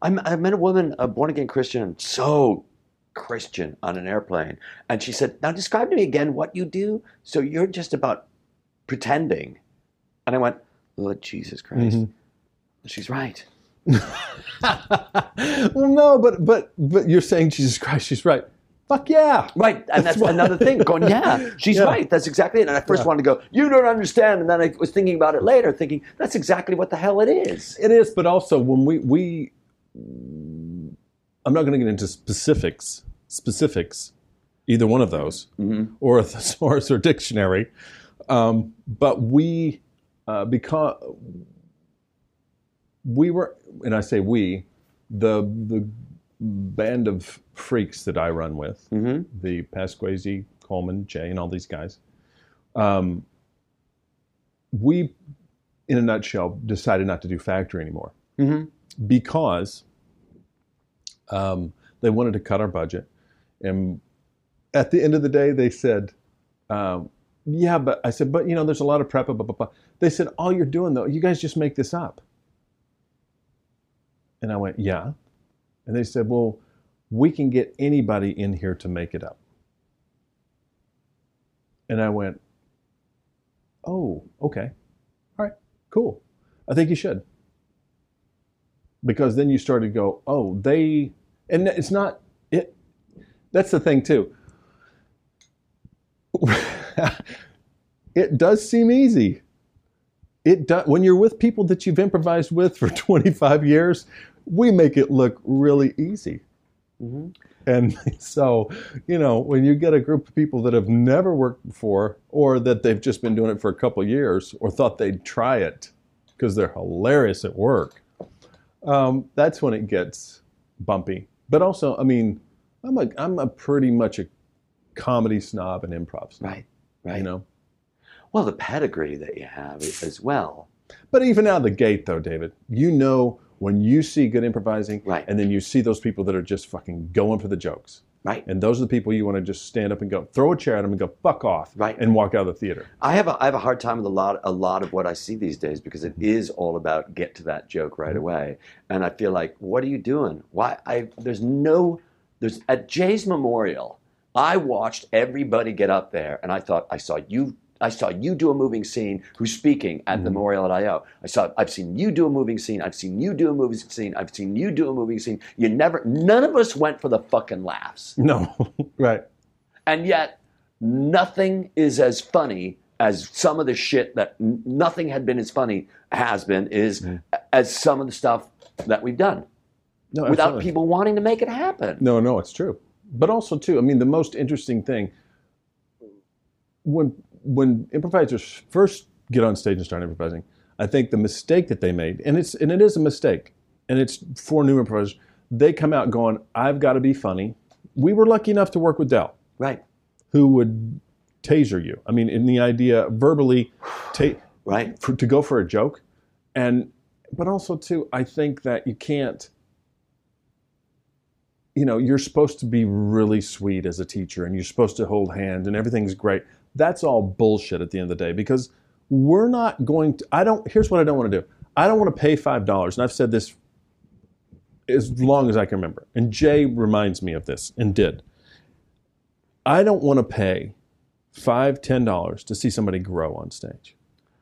Speaker 2: I'm, I met a woman, a born again Christian, so Christian on an airplane. And she said, Now describe to me again what you do. So you're just about pretending. And I went, Lord Jesus Christ.
Speaker 3: Mhm.
Speaker 2: She's right.
Speaker 3: well, no, but, but, but you're saying Jesus Christ, she's right. Fuck yeah.
Speaker 2: Right. And that's
Speaker 3: why-
Speaker 2: another thing. Going, yeah, she's
Speaker 3: Yeah.
Speaker 2: right. That's exactly it. And I first
Speaker 3: Yeah.
Speaker 2: wanted to go, You don't understand. And then I was thinking about it later, thinking, That's exactly what the hell it is.
Speaker 3: It is, but also when we we I'm not going to get into specifics specifics either one of those
Speaker 2: Mhm.
Speaker 3: or a thesaurus or dictionary, um, but we uh, because we were and I say we the the band of freaks that I run with
Speaker 2: Mhm.
Speaker 3: the Pasquesi, Coleman, Jay, and all these guys. Um, we, in a nutshell, decided not to do factory anymore
Speaker 2: Mhm.
Speaker 3: because um, they wanted to cut our budget. And at the end of the day, they said, um, "Yeah, but I said, but you know, there's a lot of prep." Blah, blah, blah. They said, "All you're doing though, you guys just make this up." And I went, "Yeah," and they said, "Well, we can get anybody in here to make it up." And I went, "Oh, okay, all right, cool. I think you should." because then you start to go, oh, they, and it's not it. That's the thing too. it does seem easy. It does when you're with people that you've improvised with for 25 years. We make it look really easy.
Speaker 2: Mhm.
Speaker 3: And so, you know, when you get a group of people that have never worked before, or that they've just been doing it for a couple years, or thought they'd try it because they're hilarious at work, um, that's when it gets bumpy. But also, I mean, I'm a I'm a pretty much a comedy snob and improv snob,
Speaker 2: Right. Right.
Speaker 3: you know.
Speaker 2: Well, the pedigree that you have as well.
Speaker 3: But even out of the gate, though, David, you know when you see good improvising,
Speaker 2: Right.
Speaker 3: and then you see those people that are just fucking going for the jokes,
Speaker 2: Right.
Speaker 3: and those are the people you want to just stand up and go, throw a chair at them and go, fuck off,
Speaker 2: Right.
Speaker 3: and walk out of the theater.
Speaker 2: I have a, I have a hard time with a lot a lot of what I see these days because it is all about get to that joke right mm-hmm. away, and I feel like what are you doing? Why I there's no there's at Jay's memorial. I watched everybody get up there, and I thought I saw you. I saw you do a moving scene. Who's speaking at the mm-hmm. memorial at IO? I saw. I've seen you do a moving scene. I've seen you do a moving scene. I've seen you do a moving scene. You never. None of us went for the fucking laughs.
Speaker 3: No, right.
Speaker 2: And yet, nothing is as funny as some of the shit that nothing had been as funny has been is mm-hmm. as some of the stuff that we've done
Speaker 3: No,
Speaker 2: without
Speaker 3: absolutely.
Speaker 2: people wanting to make it happen.
Speaker 3: No, no, it's true. But also too, I mean, the most interesting thing when when improvisers first get on stage and start improvising, I think the mistake that they made, and it's and it is a mistake, and it's for new improvisers, they come out going, "I've got to be funny." We were lucky enough to work with Del,
Speaker 2: Right,
Speaker 3: who would taser you. I mean, in the idea verbally, ta-
Speaker 2: right,
Speaker 3: for, to go for a joke, and but also too, I think that you can't. You know, you're supposed to be really sweet as a teacher, and you're supposed to hold hands, and everything's great. That's all bullshit at the end of the day because we're not going to. I don't. Here's what I don't want to do. I don't want to pay five dollars, and I've said this as long as I can remember. And Jay reminds me of this, and did. I don't want to pay five, ten dollars to see somebody grow on stage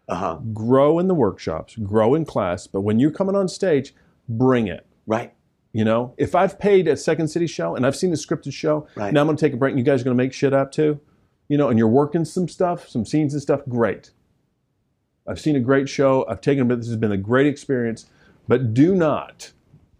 Speaker 2: uh huh,
Speaker 3: grow in the workshops, grow in class, but when you're coming on stage, bring it.
Speaker 2: right,
Speaker 3: You know, if I've paid a Second City show and I've seen the scripted show,
Speaker 2: Right.
Speaker 3: now I'm going to take a break and you guys are going to make shit up too, you know, and you're working some stuff, some scenes and stuff, great. I've seen a great show. I've taken a bit. This has been a great experience, but do not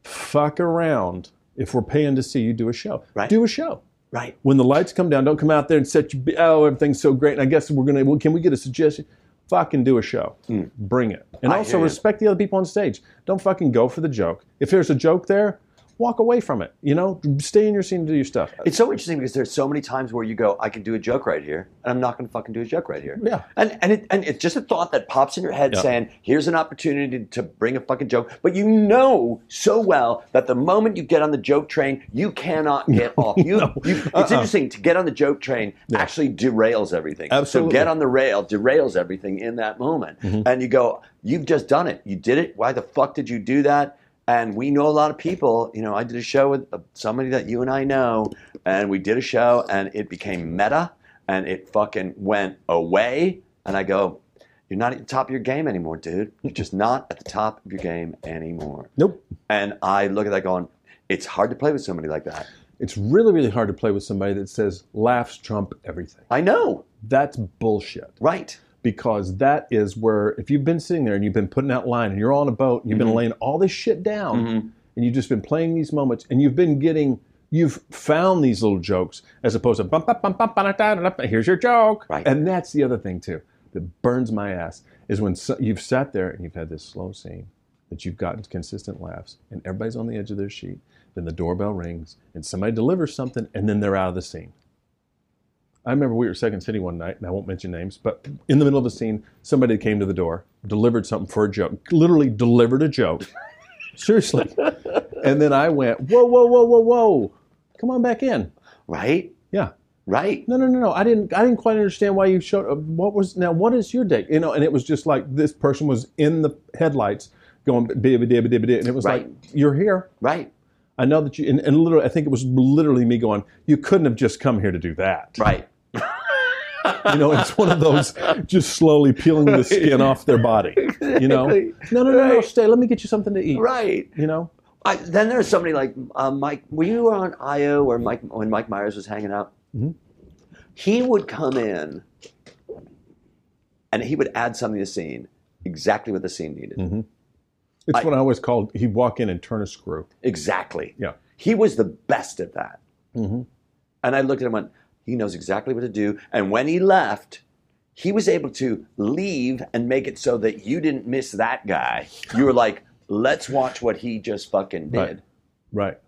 Speaker 3: fuck around if we're paying to see you do a show.
Speaker 2: Right.
Speaker 3: Do a show
Speaker 2: right,
Speaker 3: when the lights come down, don't come out there and set you. Oh, everything's so great. And I guess we're gonna. Well, can we get a suggestion? fucking do a show. Hmm. Bring it. And.
Speaker 2: I
Speaker 3: also respect the other people on stage. Don't fucking go for the joke. If there's a joke there, walk away from it. You know, stay in your scene and do your stuff.
Speaker 2: It's so interesting because there's so many times where you go, I can do a joke right here, and I'm not going to fucking do a joke right here.
Speaker 3: Yeah.
Speaker 2: And and it, and it's just a thought that pops in your head
Speaker 3: Yeah.
Speaker 2: saying, here's an opportunity to bring a fucking joke, but you know so well that the moment you get on the joke train, you cannot get off. You, you it's
Speaker 3: Uh-uh.
Speaker 2: interesting to get on the joke train actually derails everything.
Speaker 3: Absolutely.
Speaker 2: So get on the rail derails everything in that moment,
Speaker 3: Mm-hmm.
Speaker 2: and you go, you've just done it. You did it. Why the fuck did you do that? And we know a lot of people. You know, I did a show with uh, somebody that you and I know, and we did a show, and it became meta, and it fucking went away. And I go, you're not at the top of your game anymore, dude. You're just not at the top of your game anymore.
Speaker 3: Nope.
Speaker 2: And I look at that going, it's hard to play with somebody like that.
Speaker 3: It's really, really hard to play with somebody that says laughs trump everything.
Speaker 2: I know,
Speaker 3: That's bullshit.
Speaker 2: right?
Speaker 3: Because that is where if you've been sitting there and you've been putting out line and you're on a boat and you've been mm-hmm. laying all this shit down mm-hmm. and you've just been playing these moments and you've been getting you've found these little jokes as opposed to bum, bum, bum, bum, ba, da, da, da, da, here's your joke.
Speaker 2: Right.
Speaker 3: and that's the other thing too that burns my ass is when so, you've sat there and you've had this slow scene that you've gotten consistent laughs and everybody's on the edge of their seat. Then the doorbell rings and somebody delivers something and then they're out of the scene I remember we were Second City one night, and I won't mention names, but in the middle of a scene, somebody came to the door, delivered something for a joke, literally delivered a joke. Seriously. And then I went, whoa, whoa, whoa, whoa, whoa. Come on back in.
Speaker 2: Right?
Speaker 3: Yeah.
Speaker 2: Right?
Speaker 3: No, no, no, no. I didn't. I didn't quite understand why you showed. up. What was now? What is your date? You know, and it was just like this person was in the headlights, going bibba dibba dibba dibba, and it was
Speaker 2: Right.
Speaker 3: like, "You're here.
Speaker 2: Right?
Speaker 3: I know that you." And, and literally, I think it was literally me going, "You couldn't have just come here to do that."
Speaker 2: Right?
Speaker 3: You know, it's one of those just slowly peeling the skin off their body. You know, no, no, no, no, stay. Let me get you something to eat.
Speaker 2: Right?
Speaker 3: You know,
Speaker 2: I, then there's somebody like uh, Mike. Were you on IO where Mike when Mike Myers was hanging out?
Speaker 3: Mhm.
Speaker 2: He would come in, and he would add something to the scene, exactly what the scene needed.
Speaker 3: Mhm. it's
Speaker 2: I-
Speaker 3: what I always called. He'd walk in and turn a screw.
Speaker 2: Exactly.
Speaker 3: Yeah.
Speaker 2: He was the best at that.
Speaker 3: hmm
Speaker 2: And I looked at him and went, he knows exactly what to do. And when he left, he was able to leave and make it so that you didn't miss that guy. You were like, let's watch what he just fucking did.
Speaker 3: Right. Right.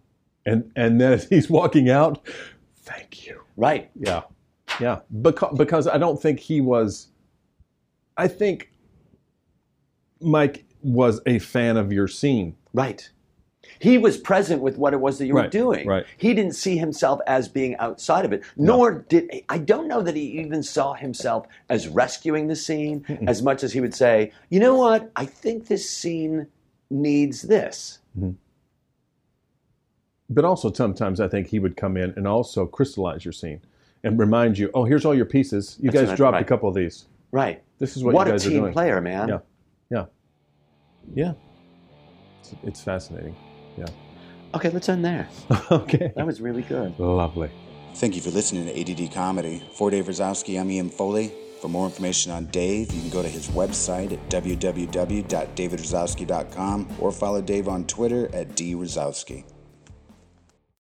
Speaker 3: And and then as he's walking out, thank you.
Speaker 2: Right.
Speaker 3: Yeah. Yeah. Because because I don't think he was. I think Mike was a fan of your scene.
Speaker 2: Right. He was present with what it was that you were doing.
Speaker 3: right.
Speaker 2: He didn't see himself as being outside of it, nor did I don't know that he even saw himself as rescuing the scene as much as he would say, you know what, I think this scene needs this. Mm-hmm.
Speaker 3: But also sometimes I think he would come in and also crystallize your scene and remind you, oh, here's all your pieces. You
Speaker 2: That's
Speaker 3: guys
Speaker 2: right,
Speaker 3: dropped a couple of these.
Speaker 2: Right.
Speaker 3: This is what,
Speaker 2: What
Speaker 3: you
Speaker 2: a
Speaker 3: guys are doing.
Speaker 2: What a team player, man.
Speaker 3: Yeah. Yeah. Yeah. It's, it's fascinating. Yeah.
Speaker 2: Okay, let's end there.
Speaker 3: okay.
Speaker 2: That was really good.
Speaker 3: Lovely.
Speaker 1: Thank you for listening to ADD Comedy. For Dave Razowsky, I'm Ian Foley. For more information on Dave, you can go to his website at www.davidrazowsky.com or follow Dave on Twitter at drozowski.